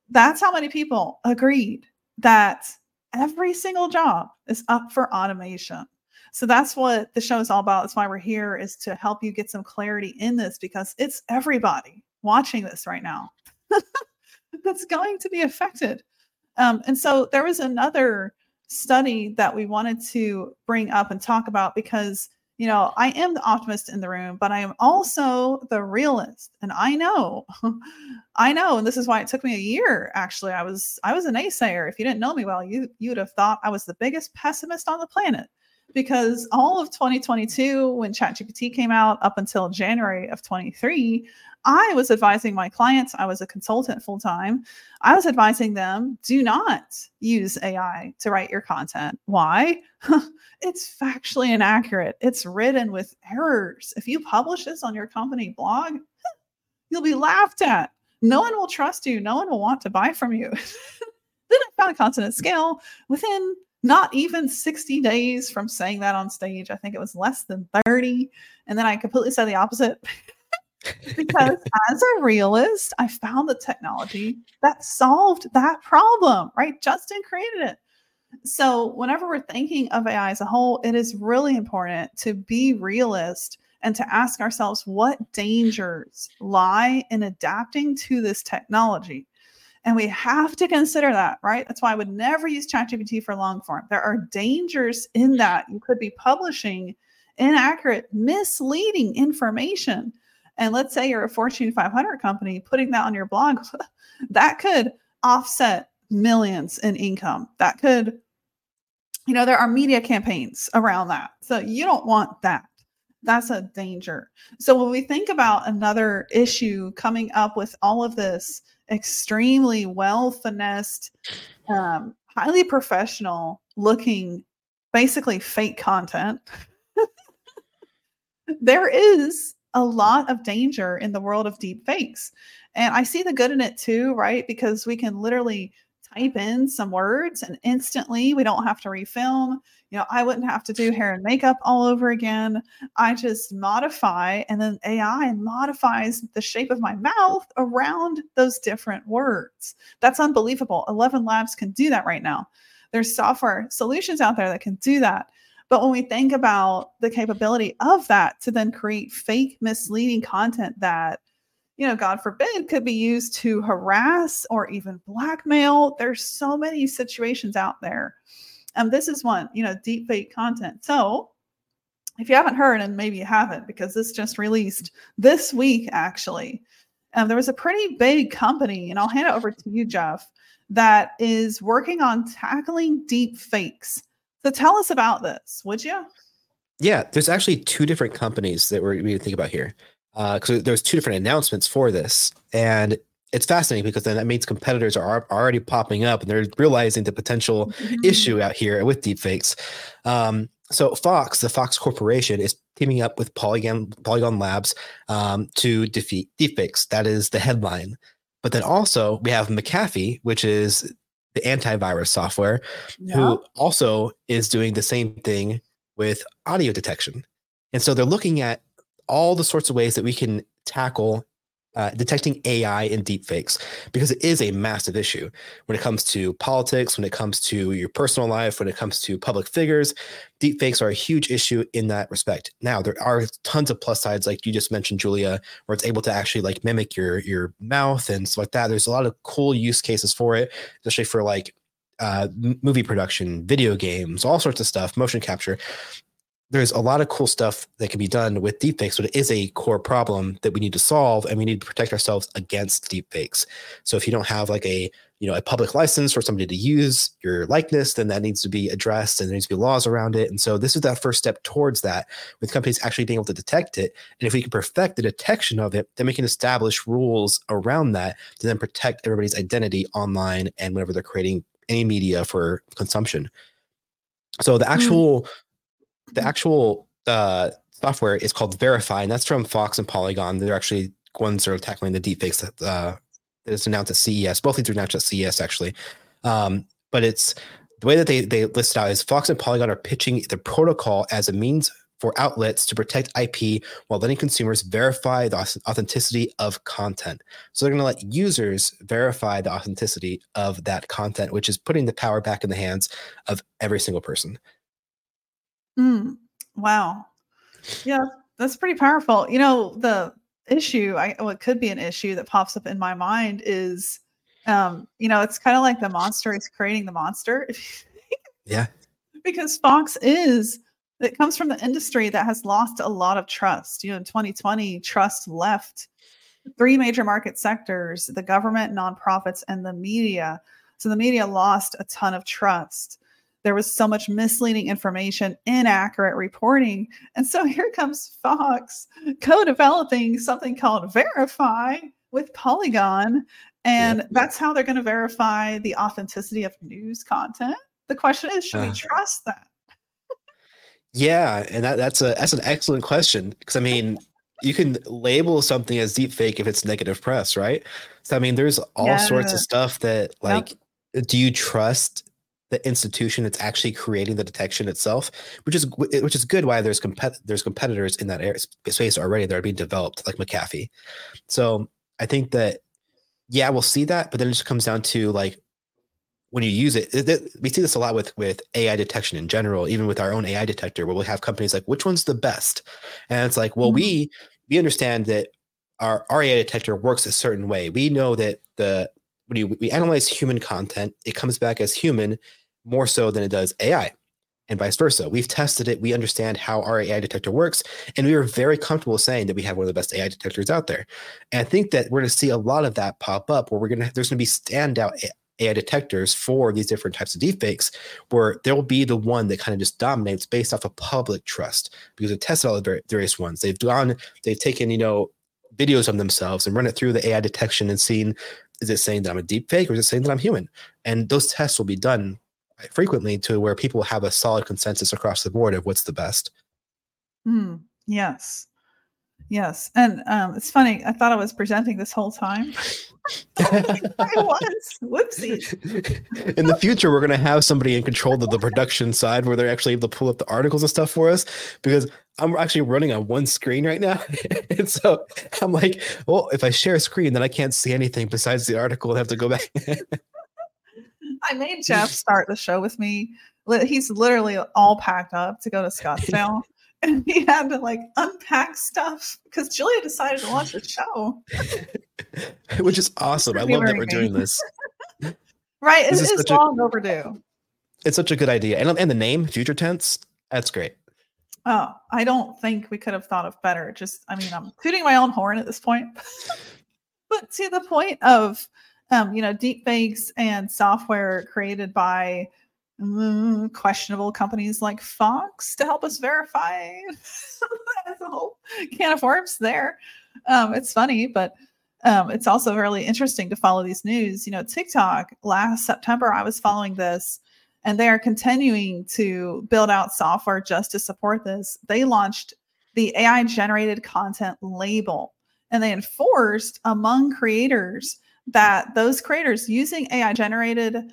That's how many people agreed that every single job is up for automation. So that's what the show is all about. That's why we're here is to help you get some clarity in this because it's everybody watching this right now *laughs* that's going to be affected. Um, and so there was another study that we wanted to bring up and talk about because you know, I am the optimist in the room, but I am also the realist. And I know, *laughs* I know, and this is why it took me a year. Actually, I was I was a naysayer. If you didn't know me well, you you'd have thought I was the biggest pessimist on the planet. Because all of 2022, when ChatGPT came out up until January of 23, I was advising my clients, I was a consultant full time. I was advising them do not use AI to write your content. Why? *laughs* it's factually inaccurate. It's written with errors. If you publish this on your company blog, *laughs* you'll be laughed at no one will trust you. No one will want to buy from you. *laughs* then I found a content at scale within not even 60 days from saying that on stage. I think it was less than 30. And then I completely said the opposite. Because as a realist, I found the technology that solved that problem, right? Justin created it. So, whenever we're thinking of AI as a whole, it is really important to be realist and to ask ourselves what dangers lie in adapting to this technology. And we have to consider that, right? That's why I would never use ChatGPT for long form. There are dangers in that. You could be publishing inaccurate, misleading information. And let's say you're a Fortune 500 company putting that on your blog, *laughs* that could offset millions in income. That could, you know, there are media campaigns around that. So you don't want that. That's a danger. So when we think about another issue coming up with all of this extremely well finessed, um, highly professional looking, basically fake content, *laughs* there is a lot of danger in the world of deep fakes. And I see the good in it too, right? Because we can literally type in some words and instantly we don't have to refilm. You know, I wouldn't have to do hair and makeup all over again. I just modify and then AI modifies the shape of my mouth around those different words. That's unbelievable. 11 Labs can do that right now. There's software solutions out there that can do that. But when we think about the capability of that to then create fake, misleading content that you know, God forbid, could be used to harass or even blackmail. There's so many situations out there. And um, this is one, you know, deep fake content. So if you haven't heard, and maybe you haven't, because this just released this week, actually, um, there was a pretty big company, and I'll hand it over to you, Jeff, that is working on tackling deep fakes. So tell us about this, would you? Yeah, there's actually two different companies that we're going to think about here because uh, there's two different announcements for this, and it's fascinating because then that means competitors are already popping up and they're realizing the potential mm-hmm. issue out here with deepfakes. Um, so Fox, the Fox Corporation, is teaming up with Polygon Polygon Labs um, to defeat deepfakes. That is the headline. But then also we have McAfee, which is the antivirus software, yeah. who also is doing the same thing with audio detection. And so they're looking at all the sorts of ways that we can tackle uh, detecting AI and deepfakes because it is a massive issue when it comes to politics, when it comes to your personal life, when it comes to public figures. Deepfakes are a huge issue in that respect. Now there are tons of plus sides, like you just mentioned, Julia, where it's able to actually like mimic your your mouth and stuff like that. There's a lot of cool use cases for it, especially for like uh, movie production, video games, all sorts of stuff, motion capture there's a lot of cool stuff that can be done with deepfakes, but it is a core problem that we need to solve, and we need to protect ourselves against deepfakes. So if you don't have like a you know a public license for somebody to use your likeness, then that needs to be addressed, and there needs to be laws around it. And so this is that first step towards that, with companies actually being able to detect it. And if we can perfect the detection of it, then we can establish rules around that to then protect everybody's identity online and whenever they're creating any media for consumption. So the hmm. actual mm-hmm the actual uh, software is called Verify, and that's from Fox and Polygon. They're actually ones that are tackling the deepfakes that uh, that is announced at CES. Both these are announced at CES actually, um, but it's the way that they they list it out is Fox and Polygon are pitching the protocol as a means for outlets to protect IP while letting consumers verify the authenticity of content. So they're going to let users verify the authenticity of that content, which is putting the power back in the hands of every single person. Mm, wow. Yeah, that's pretty powerful. You know, the issue, I what could be an issue that pops up in my mind is um, you know, it's kind of like the monster is creating the monster. *laughs* yeah. because Fox is it comes from the industry that has lost a lot of trust. You know, in 2020, trust left three major market sectors, the government, nonprofits, and the media. So the media lost a ton of trust there was so much misleading information, inaccurate reporting. And so here comes Fox co developing something called Verify with Polygon. And yeah. that's how they're going to verify the authenticity of news content. The question is, should uh, we trust that? yeah, and that, that's a that's an excellent question because I mean, you can label something as deep fake if it's negative press, right? So I mean, there's all yeah. sorts of stuff that like, yep. do you trust the institution that's actually creating the detection itself, which is which is good. Why there's compet- there's competitors in that space already that are being developed, like McAfee. So I think that yeah, we'll see that, but then it just comes down to like when you use it, it, it, we see this a lot with with AI detection in general, even with our own AI detector, where we have companies like, which one's the best? And it's like, well, mm-hmm. we we understand that our, our AI detector works a certain way. We know that the when you, we analyze human content, it comes back as human more so than it does AI and vice versa. We've tested it. We understand how our AI detector works, and we are very comfortable saying that we have one of the best AI detectors out there. And I think that we're going to see a lot of that pop up, where we're going to there's going to be standout AI detectors for these different types of deepfakes, where there will be the one that kind of just dominates based off of public trust because they've tested all the various ones. They've gone, they've taken you know videos of themselves and run it through the AI detection and seen is it saying that I'm a deepfake or is it saying that I'm human? And those tests will be done frequently to where people have a solid consensus across the board of what's the best. Mm, yes. Yes. And um, it's funny. I thought I was presenting this whole time. *laughs* I was. Whoopsie. In the future, we're going to have somebody in control of the production side where they're actually able to pull up the articles and stuff for us because I'm actually running on one screen right now. *laughs* and so I'm like, well, if I share a screen, then I can't see anything besides the article and have to go back. *laughs* I made *laughs* Jeff start the show with me. He's literally all packed up to go to Scottsdale. *laughs* *laughs* and he had to like unpack stuff because Julia decided to watch the show. Which is awesome. I love that we're doing this. right. This it is, long a, overdue. It's such a good idea. And, and the name, Future Tense, that's great. Oh, I don't think we could have thought of better. Just, I mean, I'm tooting my own horn at this point. but to the point of um, you know, deep fakes and software created by mm, questionable companies like Fox to help us verify. *laughs* Whole can of worms there. Um, it's funny, but um, it's also really interesting to follow these news. You know, TikTok last September, I was following this, and they are continuing to build out software just to support this. They launched the AI generated content label and they enforced among creators that those creators using AI generated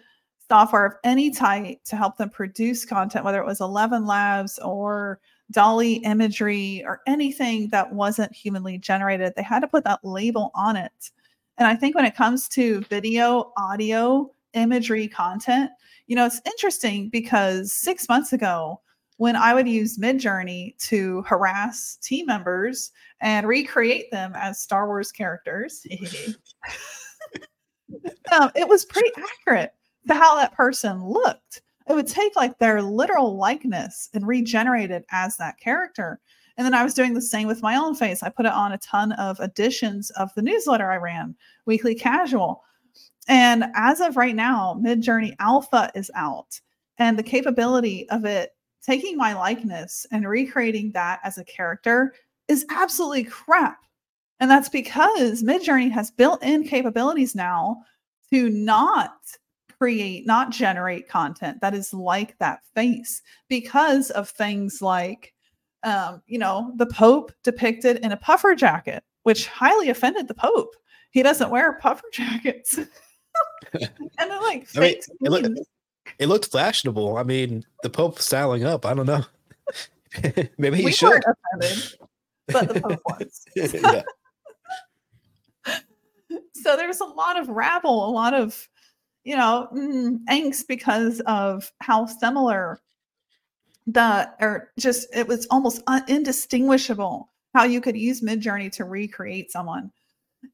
software of any type to help them produce content, whether it was 11 Labs or DALL-E imagery or anything that wasn't humanly generated, they had to put that label on it. And I think when it comes to video, audio, imagery content, you know, it's interesting because six months ago, when I would use Midjourney to harass team members and recreate them as Star Wars characters, *laughs* *laughs* um, it was pretty accurate to how that person looked. It would take like their literal likeness and regenerate it as that character. And then I was doing the same with my own face. I put it on a ton of editions of the newsletter I ran, Weekly Casual. And as of right now, Midjourney Alpha is out. And the capability of it taking my likeness and recreating that as a character is absolutely crap. And that's because Midjourney has built in capabilities now to not create, not generate content that is like that face because of things like, um, you know, the Pope depicted in a puffer jacket, which highly offended the Pope. He doesn't wear puffer *laughs* jackets. *laughs* and they're like, I mean, it, looked, it looked fashionable. I mean, the Pope styling up. I don't know. *laughs* Maybe he we should. Offended, but the Pope was. yeah so there's a lot of rabble, a lot of, you know, mm, angst because of how similar the, or just, it was almost un- indistinguishable how you could use Midjourney to recreate someone.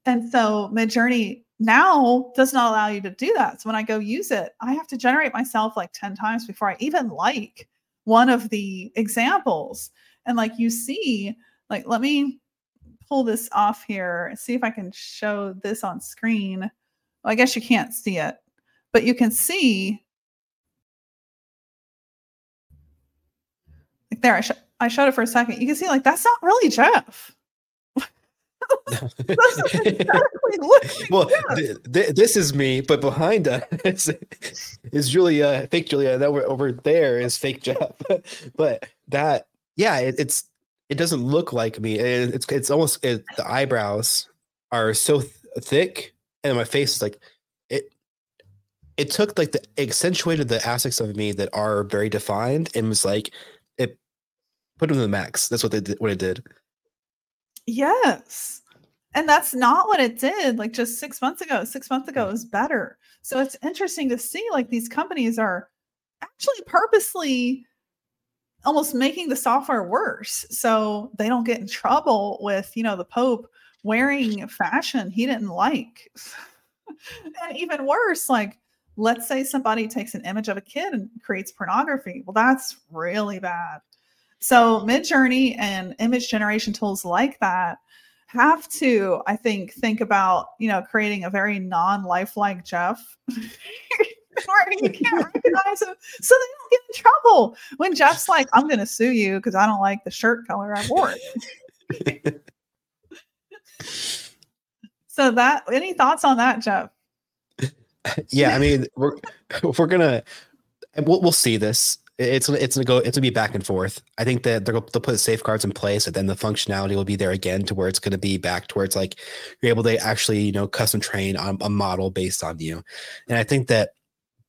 And so Midjourney now does not allow you to do that. So when I go use it, I have to generate myself like 10 times before I even like one of the examples. And like you see, like, let me pull this off here see if I can show this on screen. Well, I guess you can't see it, but you can see. Like there, I, sh- I showed it for a second. You can see like that's not really Jeff. *laughs* exactly *laughs* well, th- th- this is me, but behind us *laughs* is Julia, fake Julia. That we're over there is fake Jeff. but that, yeah, it, it's it doesn't look like me. And It's it's almost it, the eyebrows are so th- thick, and my face is like it. It took like the accentuated the aspects of me that are very defined, and was like it put them to the max. That's what they did. What it did. Yes. And that's not what it did like just six months ago. Six months ago mm. was better. So it's interesting to see like these companies are actually purposely almost making the software worse so they don't get in trouble with you know the pope wearing fashion he didn't like. *laughs* And even worse like let's say somebody takes an image of a kid and creates pornography well that's really bad. So midjourney and image generation tools like that have to i think think about you know creating a very non-lifelike jeff *laughs* where you can't recognize him so they don't get in trouble when jeff's like i'm going to sue you because i don't like the shirt color i wore so that any thoughts on that jeff *laughs* yeah i mean we're *laughs* we're gonna we'll, we'll see this it's it's gonna go it's gonna be back and forth. I think that they'll they'll put safeguards in place, and then the functionality will be there again to where it's gonna be back to where it's like you're able to actually you know custom train on a model based on you. And I think that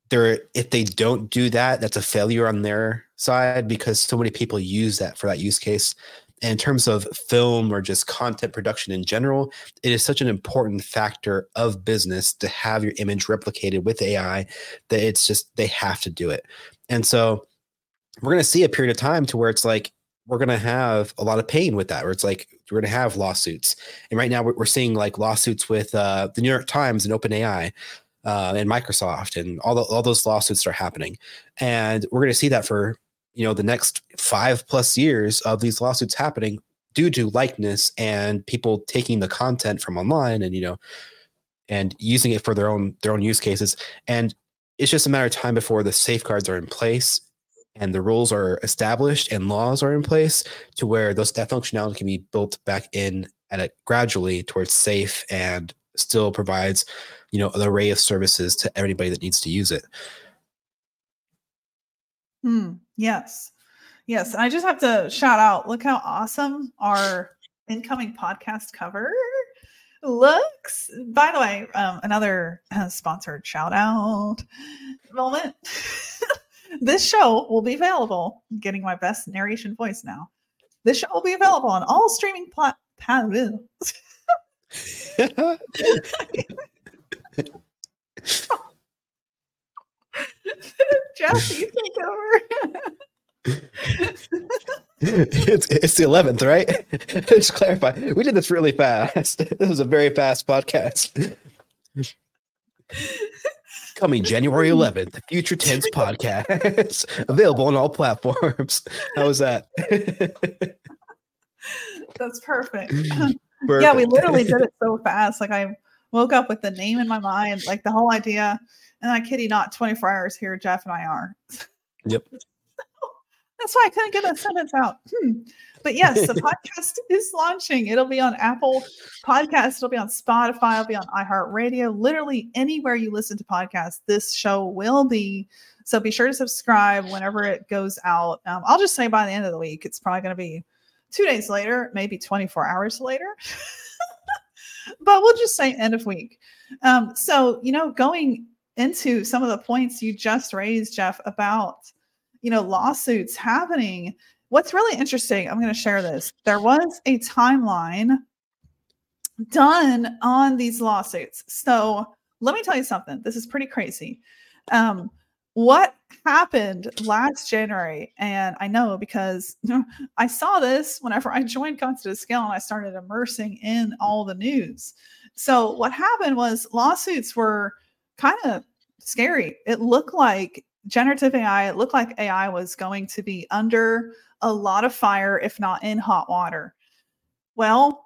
there if they don't do that, that's a failure on their side because so many people use that for that use case. And in terms of film or just content production in general, it is such an important factor of business to have your image replicated with AI that it's just they have to do it. And so we're going to see a period of time to where it's like we're going to have a lot of pain with that where it's like we're going to have lawsuits and right now we're, seeing like lawsuits with uh, the new york times and openai uh, and microsoft and all, the, all those lawsuits are happening. And we're going to see that for you know the next five plus years of these lawsuits happening due to likeness and people taking the content from online and you know and using it for their own their own use cases. And it's just a matter of time before the safeguards are in place and the rules are established and laws are in place to where those that functionality can be built back in at it gradually towards safe and still provides you know an array of services to everybody that needs to use it hmm. yes yes i just have to shout out look how awesome our incoming podcast cover looks by the way um, another uh, sponsored shout out moment *laughs* this show will be available. I'm getting my best narration voice now. This show will be available on all streaming platforms. *laughs* *laughs* *laughs* Jeff, you take over. *laughs* it's, it's the 11th, right? *laughs* Just clarify. We did this really fast. This was a very fast podcast. Coming January 11th, the Future Tense podcast, available on all platforms. How was that? That's perfect. perfect. Yeah, we literally did it so fast. Like I woke up with the name in my mind, like the whole idea. And I kid you not, 24 hours here, Jeff and I are. *laughs* Yep. That's why I couldn't get that sentence out. Hmm. But yes, the *laughs* podcast is launching. It'll be on Apple Podcasts. It'll be on Spotify. It'll be on iHeartRadio. Literally anywhere you listen to podcasts, this show will be. So be sure to subscribe whenever it goes out. Um, I'll just say by the end of the week, it's probably going to be two days later, maybe 24 hours later. *laughs* but we'll just say end of week. Um, so, you know, going into some of the points you just raised, Jeff, about you know lawsuits happening what's really interesting, I'm going to share this. There was a timeline done on these lawsuits. So let me tell you something. This is pretty crazy. Um, what happened last January, and I know because *laughs* I saw this whenever I joined Content at Scale and I started immersing in all the news. So what happened was lawsuits were kind of scary. It looked like generative AI, it looked like AI was going to be under a lot of fire, if not in hot water. Well,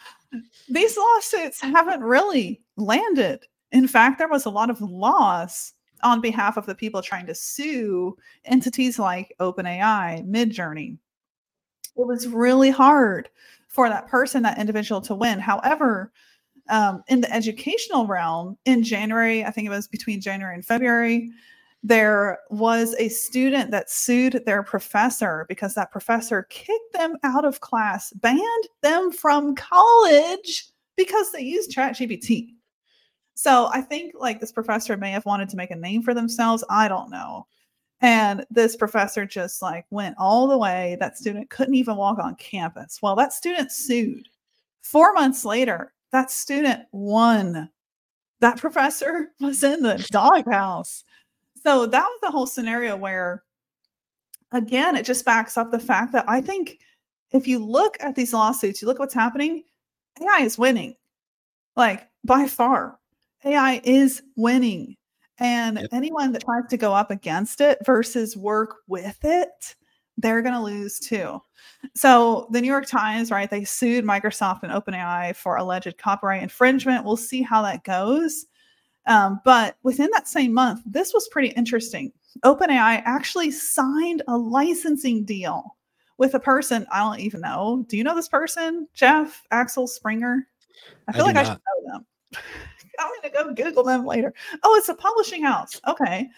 *laughs* these lawsuits haven't really landed. In fact, there was a lot of loss on behalf of the people trying to sue entities like OpenAI, Midjourney. It was really hard for that person, that individual to win. However, um, in the educational realm, in January, I think it was between January and February, there was a student that sued their professor because that professor kicked them out of class, banned them from college because they used ChatGPT. So I think like this professor may have wanted to make a name for themselves. I don't know. And this professor just like went all the way. That student couldn't even walk on campus. Well, that student sued. Four months later, that student won. That *laughs* professor was in the doghouse. So that was the whole scenario where, again, it just backs up the fact that I think if you look at these lawsuits, you look at what's happening, AI is winning. Like by far, AI is winning. And yep. anyone that tries to go up against it versus work with it, they're going to lose too. So the New York Times, right, they sued Microsoft and OpenAI for alleged copyright infringement. We'll see how that goes. Um, but within that same month, this was pretty interesting. OpenAI actually signed a licensing deal with a person I don't even know. Do you know this person, Jeff Axel Springer? I feel I like I should know them. I'm going to go Google them later. Oh, it's a publishing house. Okay.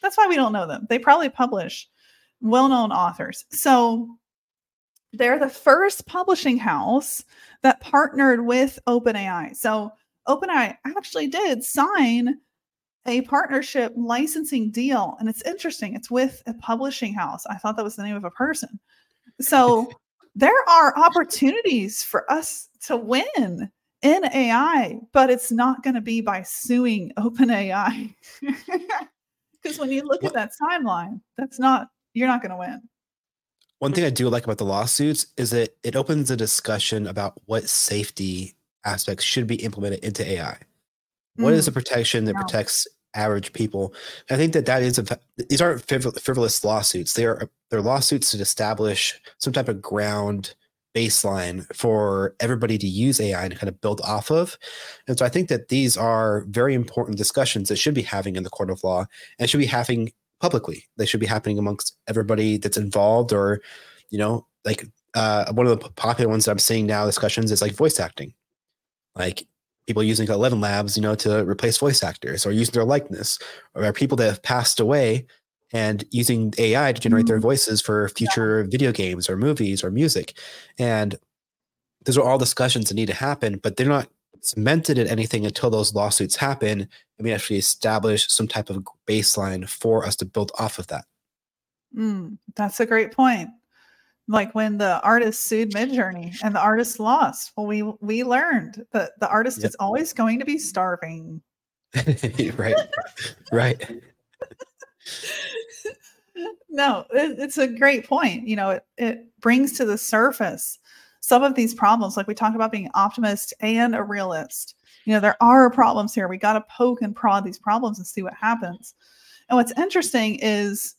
That's why we don't know them. They probably publish well known authors. So they're the first publishing house that partnered with OpenAI. So OpenAI actually did sign a partnership licensing deal. And it's interesting, it's with a publishing house. I thought that was the name of a person. So *laughs* there are opportunities for us to win in AI, but it's not going to be by suing OpenAI. *laughs* Because when you look at that timeline, that's not, you're not going to win. One thing I do like about the lawsuits is that it opens a discussion about what safety aspects should be implemented into AI. What mm. is the protection that protects average people? I think that that is a, these aren't frivolous lawsuits. They are they're lawsuits to establish some type of ground baseline for everybody to use AI and kind of build off of. And so I think that these are very important discussions that should be having in the court of law and should be having publicly. They should be happening amongst everybody that's involved or, you know, like uh, one of the popular ones that I'm seeing now discussions is like voice acting. Like people using 11 labs, you know, to replace voice actors or using their likeness or people that have passed away and using AI to generate their mm-hmm. voices for future yeah. video games or movies or music. And those are all discussions that need to happen, but they're not cemented in anything until those lawsuits happen. And we actually establish some type of baseline for us to build off of that. Mm, that's a great point. Like when the artist sued Midjourney and the artist lost. Well, we we learned that the artist yep. is always going to be starving. *laughs* right. right no, it, it's a great point. You know, it, it brings to the surface some of these problems. Like we talk about being optimist and a realist. You know, there are problems here. We got to poke and prod these problems and see what happens. And what's interesting is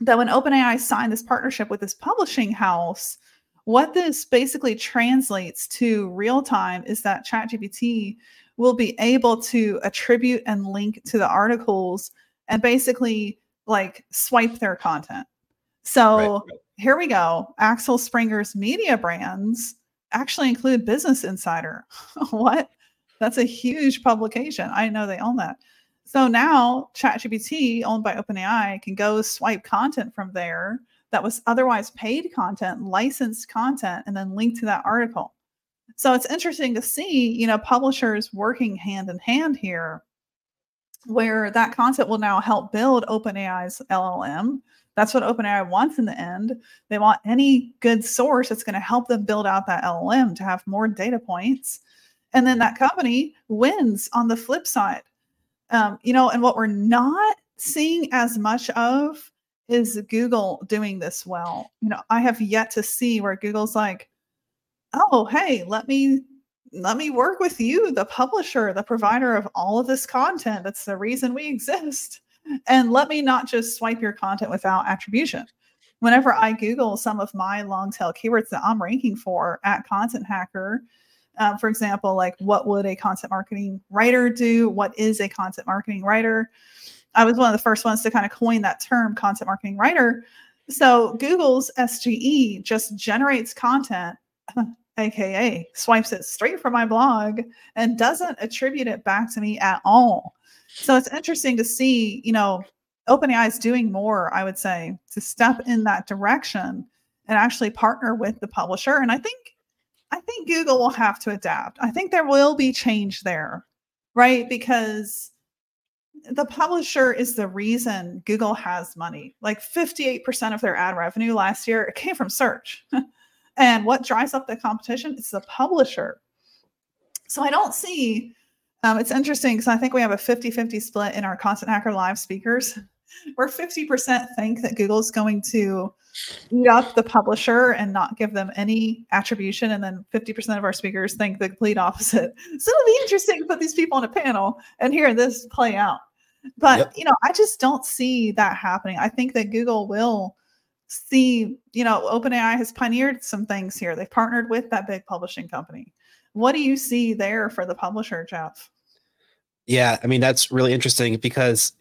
that when OpenAI signed this partnership with this publishing house, what this basically translates to real time is that ChatGPT will be able to attribute and link to the articles and basically like swipe their content. So right, right. here we go. Axel Springer's media brands actually include Business Insider. *laughs* what? That's a huge publication. I know they own that. So now ChatGPT, owned by OpenAI, can go swipe content from there that was otherwise paid content, licensed content, and then link to that article. So it's interesting to see, you know, publishers working hand in hand here where that concept will now help build OpenAI's LLM. That's what OpenAI wants in the end. They want any good source that's going to help them build out that LLM to have more data points. And then that company wins on the flip side. Um, you know, and what we're not seeing as much of is Google doing this well. You know, I have yet to see where Google's like, oh, hey, let me let me work with you, the publisher, the provider of all of this content. That's the reason we *laughs* exist. And let me not just swipe your content without attribution. Whenever I Google some of my long tail keywords that I'm ranking for at Content Hacker, um, for example, like what would a content marketing writer do? What is a content marketing writer? I was one of the first ones to kind of coin that term, content marketing writer. So Google's SGE just generates content *laughs* aka swipes it straight from my blog and doesn't attribute it back to me at all. So it's interesting to see, you know, OpenAI is doing more, I would say, to step in that direction and actually partner with the publisher. And I think I think Google will have to adapt. I think there will be change there, right? Because the publisher is the reason Google has money. Like 58% of their ad revenue last year it came from search. *laughs* and what drives up the competition? is the publisher. So I don't see um, it's interesting because I think we have a 50 50 split in our Content Hacker Live speakers, *laughs* where 50% think that Google's going to eat up the publisher and not give them any attribution. And then 50% of our speakers think the complete opposite. *laughs* So it'll be interesting to put these people on a panel and hear this play out. But, yep. you know, I just don't see that happening. I think that Google will see, you know, OpenAI has pioneered some things here. They've partnered with that big publishing company. What do you see there for the publisher, Jeff? Yeah, I mean that's really interesting because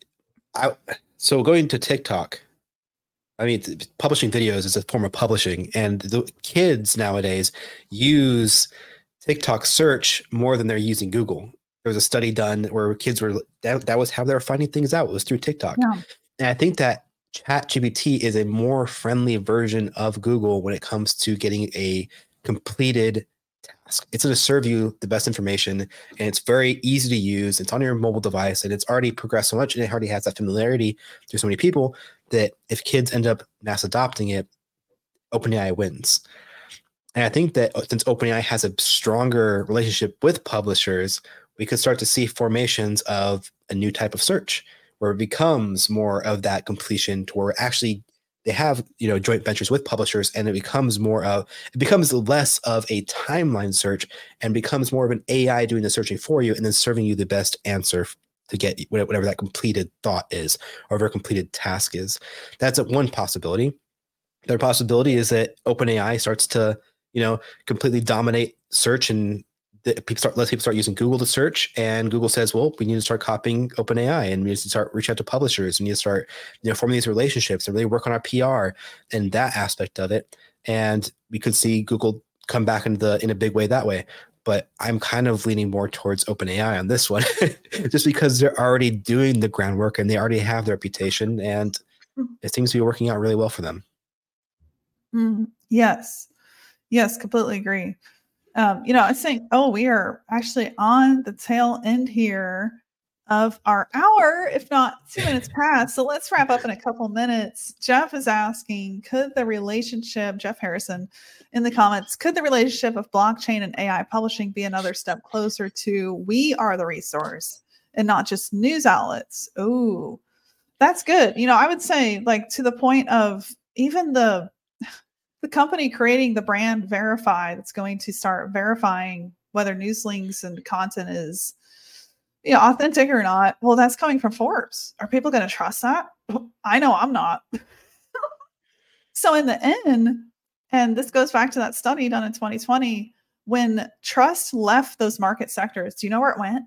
I so going to TikTok, I mean publishing videos is a form of publishing, and the kids nowadays use TikTok search more than they're using Google. There was a study done where kids were that, that was how they were finding things out was through TikTok, yeah. and I think that ChatGPT is a more friendly version of Google when it comes to getting a completed task. It's going to serve you the best information and it's very easy to use. It's on your mobile device and it's already progressed so much and it already has that familiarity to so many people that if kids end up mass adopting it, OpenAI wins. And I think that uh, since OpenAI has a stronger relationship with publishers, we could start to see formations of a new type of search where it becomes more of that completion to where actually they have you know joint ventures with publishers and it becomes more of it becomes less of a timeline search and becomes more of an ai doing the searching for you and then serving you the best answer to get whatever that completed thought is or whatever completed task is. That's one possibility. The other possibility is that OpenAI starts to you know completely dominate search and people start less people start using Google to search, and Google says, "Well, we need to start copying OpenAI, and we need to start reach out to publishers. We need to start, you know, forming these relationships and really work on our PR and that aspect of it." And we could see Google come back into the in a big way that way. But I'm kind of leaning more towards OpenAI on this one, *laughs* just because they're already doing the groundwork and they already have the reputation, and hmm. it seems to be working out really well for them. Mm, yes, yes, completely agree. Um, you know, I think, oh, we are actually on the tail end here of our hour, if not two minutes past. So let's wrap up in a couple minutes. Jeff is asking, could the relationship, Jeff Harrison in the comments, could the relationship of blockchain and AI publishing be another step closer to we are the resource and not just news outlets? Oh, that's good. You know, I would say like to the point of even the the company creating the brand verify that's going to start verifying whether news links and content is you know authentic or not well that's coming from Forbes. Are people going to trust that? I know i'm not. *laughs* So in the end and this goes back to that study done in 2020 when trust left those market sectors do you know where it went?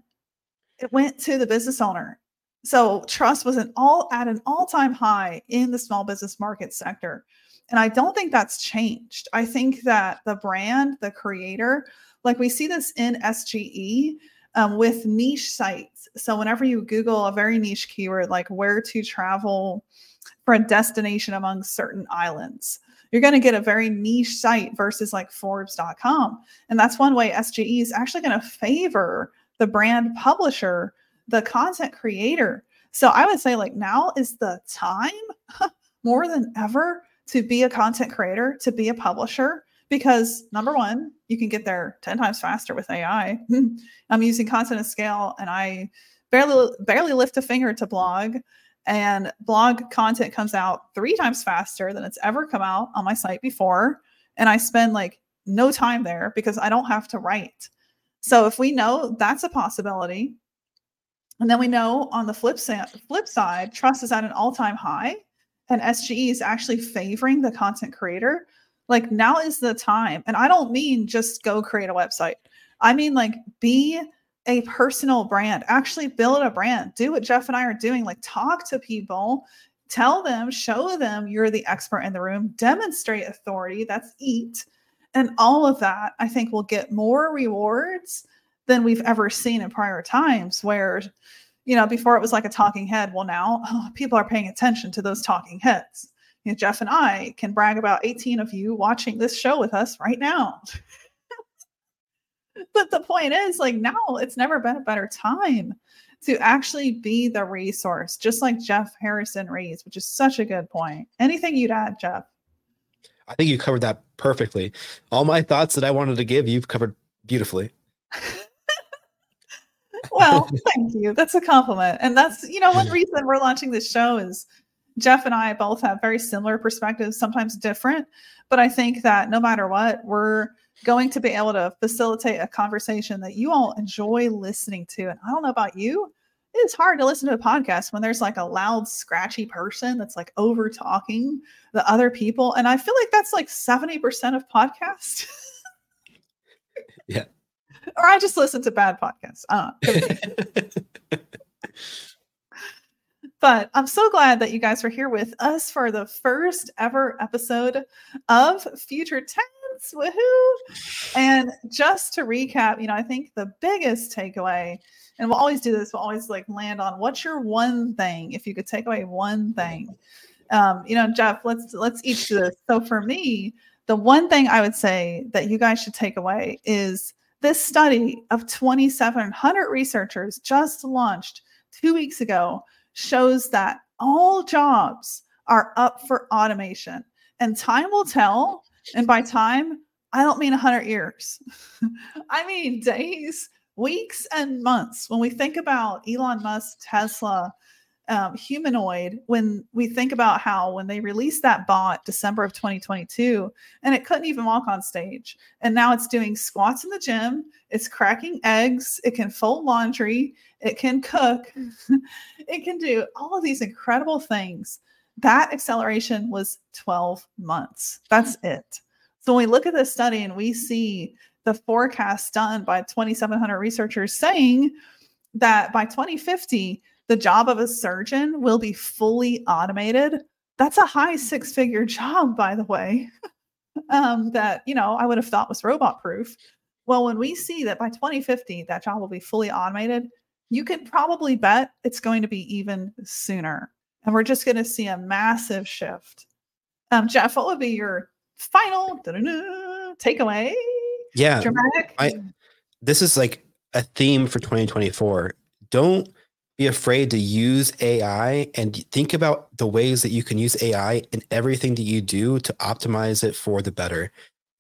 It went to the business owner. So trust was an all at an all-time high in the small business market sector and I don't think that's changed. I think that the brand, the creator, like we see this in SGE um, with niche sites. So whenever you Google a very niche keyword like where to travel for a destination among certain islands, you're going to get a very niche site versus like Forbes.com. And that's one way SGE is actually going to favor the brand publisher, the content creator. So I would say, like, now is the time *laughs* more than ever to be a content creator, to be a publisher, because number one, you can get there 10 times faster with AI. *laughs* I'm using Content at Scale and I barely barely lift a finger to blog and blog content comes out three times faster than it's ever come out on my site before and I spend like no time there because I don't have to write. So if we know that's a possibility, and then we know on the flip side, flip side, trust is at an all-time high and SGE is actually favoring the content creator, like now is the time. And I don't mean just go create a website. I mean like be a personal brand. Actually build a brand. Do what Jeff and I are doing. Like talk to people, tell them, show them you're the expert in the room, demonstrate authority. That's eat. And all of that, I think, will get more rewards than we've ever seen in prior times where you know, before it was like a talking head. Well, now oh, people are paying attention to those talking heads. You know, Jeff and I can brag about 18 of you watching this show with us right now. *laughs* but the point is, like, now it's never been a better time to actually be the resource, just like Jeff Harrison raised, which is such a good point. Anything you'd add, Jeff? I think you covered that perfectly. All my thoughts that I wanted to give, you've covered beautifully. *laughs* well, *laughs* thank you. That's a compliment. And that's, you know, one reason we're launching this show is Jeff and I both have very similar perspectives, sometimes different. But I think that no matter what, we're going to be able to facilitate a conversation that you all enjoy listening to. And I don't know about you, it's hard to listen to a podcast when there's like a loud, scratchy person that's like over talking the other people. And I feel like that's like 70% of podcasts. *laughs* yeah. Or I just listen to bad podcasts. Uh, *laughs* but I'm so glad that you guys are here with us for the first ever episode of Future Tense. Woohoo! And just to recap, you know, I think the biggest takeaway and we'll always do this we'll always like land on what's your one thing if you could take away one thing um, you know jeff let's let's each do this so for me the one thing i would say that you guys should take away is this study of 2700 researchers just launched two weeks ago shows that all jobs are up for automation. And time will tell. And by time i don't mean 100 years. *laughs* I mean days weeks and months. When we think about Elon Musk, Tesla, um, humanoid, when we think about how when they released that bot December of 2022, and it couldn't even walk on stage, and now it's doing squats in the gym, it's cracking eggs, it can fold laundry, it can cook, *laughs* *laughs* it can do all of these incredible things. That acceleration was 12 months. That's it. So when we look at this study and we see the forecast done by 2,700 researchers saying that by 2050, the job of a surgeon will be fully automated. That's a high six figure *laughs* job, by the way, um, that, you know, I would have thought was robot proof. Well, when we see that by 2050, that job will be fully automated, you can probably bet it's going to be even sooner. And we're just going to see a massive shift. Um, Jeff, what would be your final takeaway? yeah dramatic i this is like a theme for 2024 don't be afraid to use ai and think about the ways that you can use ai in everything that you do to optimize it for the better.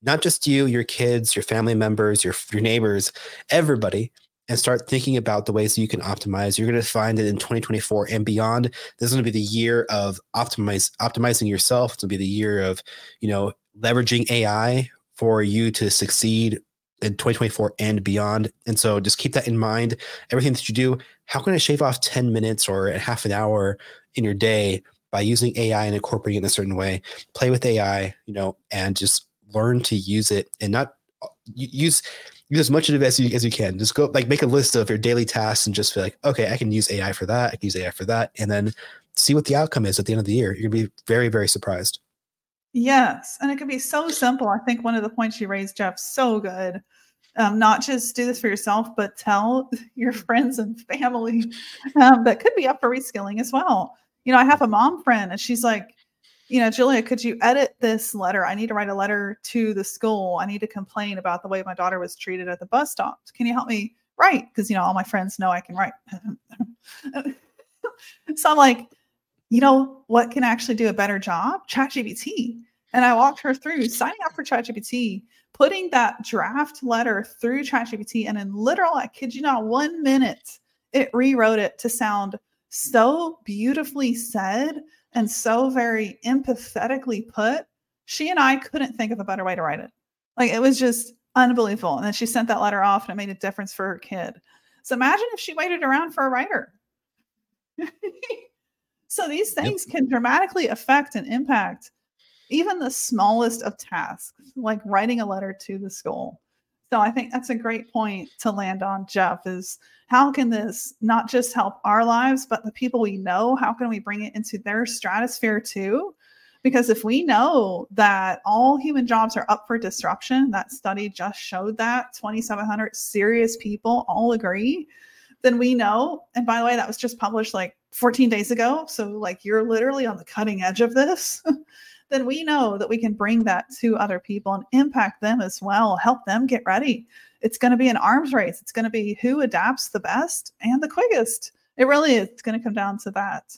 Not just you your kids your family members your, your neighbors everybody and start thinking about the ways that you can optimize. You're going to find that in 2024 and beyond this is going to be the year of optimize optimizing yourself. It's going to be the year of you know leveraging ai for you to succeed in 2024 and beyond. And so just keep that in mind. Everything that you do, how can I shave off 10 minutes or a half an hour in your day by using AI and incorporating it in a certain way? Play with AI, you know, and just learn to use it and not uh, use use as much of it as you as you can. Just go like make a list of your daily tasks and just feel like, okay, I can use AI for that. I can use AI for that. And then see what the outcome is at the end of the year. You're gonna be very, very surprised. Yes. And it can be so simple. I think one of the points you raised, Jeff, so good. Um, not just do this for yourself, but tell *laughs* your friends and family um, that could be up for reskilling as well. You know, I have a mom friend and she's like, you know, Julia, could you edit this letter? I need to write a letter to the school. I need to complain about the way my daughter was treated at the bus stop. Can you help me write? Because, you know, all my friends know I can write. *laughs* so I'm like, you know what can actually do a better job? ChatGPT. And I walked her through signing up for ChatGPT, putting that draft letter through ChatGPT, and in literal, I kid you not, one minute, it rewrote it to sound so beautifully said and so very empathetically put. She and I couldn't think of a better way to write it. Like it was just unbelievable. And then she sent that letter off and it made a difference for her kid. So imagine if she waited around for a writer. *laughs* So these things yep. can dramatically affect and impact even the smallest of tasks, like writing a letter to the school. So I think that's a great point to land on, Jeff, is how can this not just help our lives, but the people we know? How can we bring it into their stratosphere too? Because if we know that all human jobs are up for disruption, that study just showed that 2,700 serious people all agree then we know. And by the way, that was just published like 14 days ago. So, like, you're literally on the cutting edge of this. *laughs* then we know that we can bring that to other people and impact them as well, help them get ready. It's going to be an arms race. It's going to be who adapts the best and the quickest. It really is. Going to come down to that.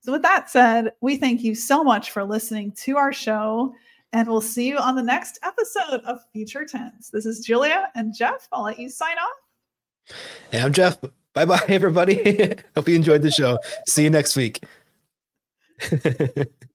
So, with that said, we thank you so much for listening to our show, and we'll see you on the next episode of Future Tense. This is Julia and Jeff. I'll let you sign off. Hey, I'm Jeff. Bye bye, everybody. *laughs* Hope you enjoyed the show. See you next week. *laughs*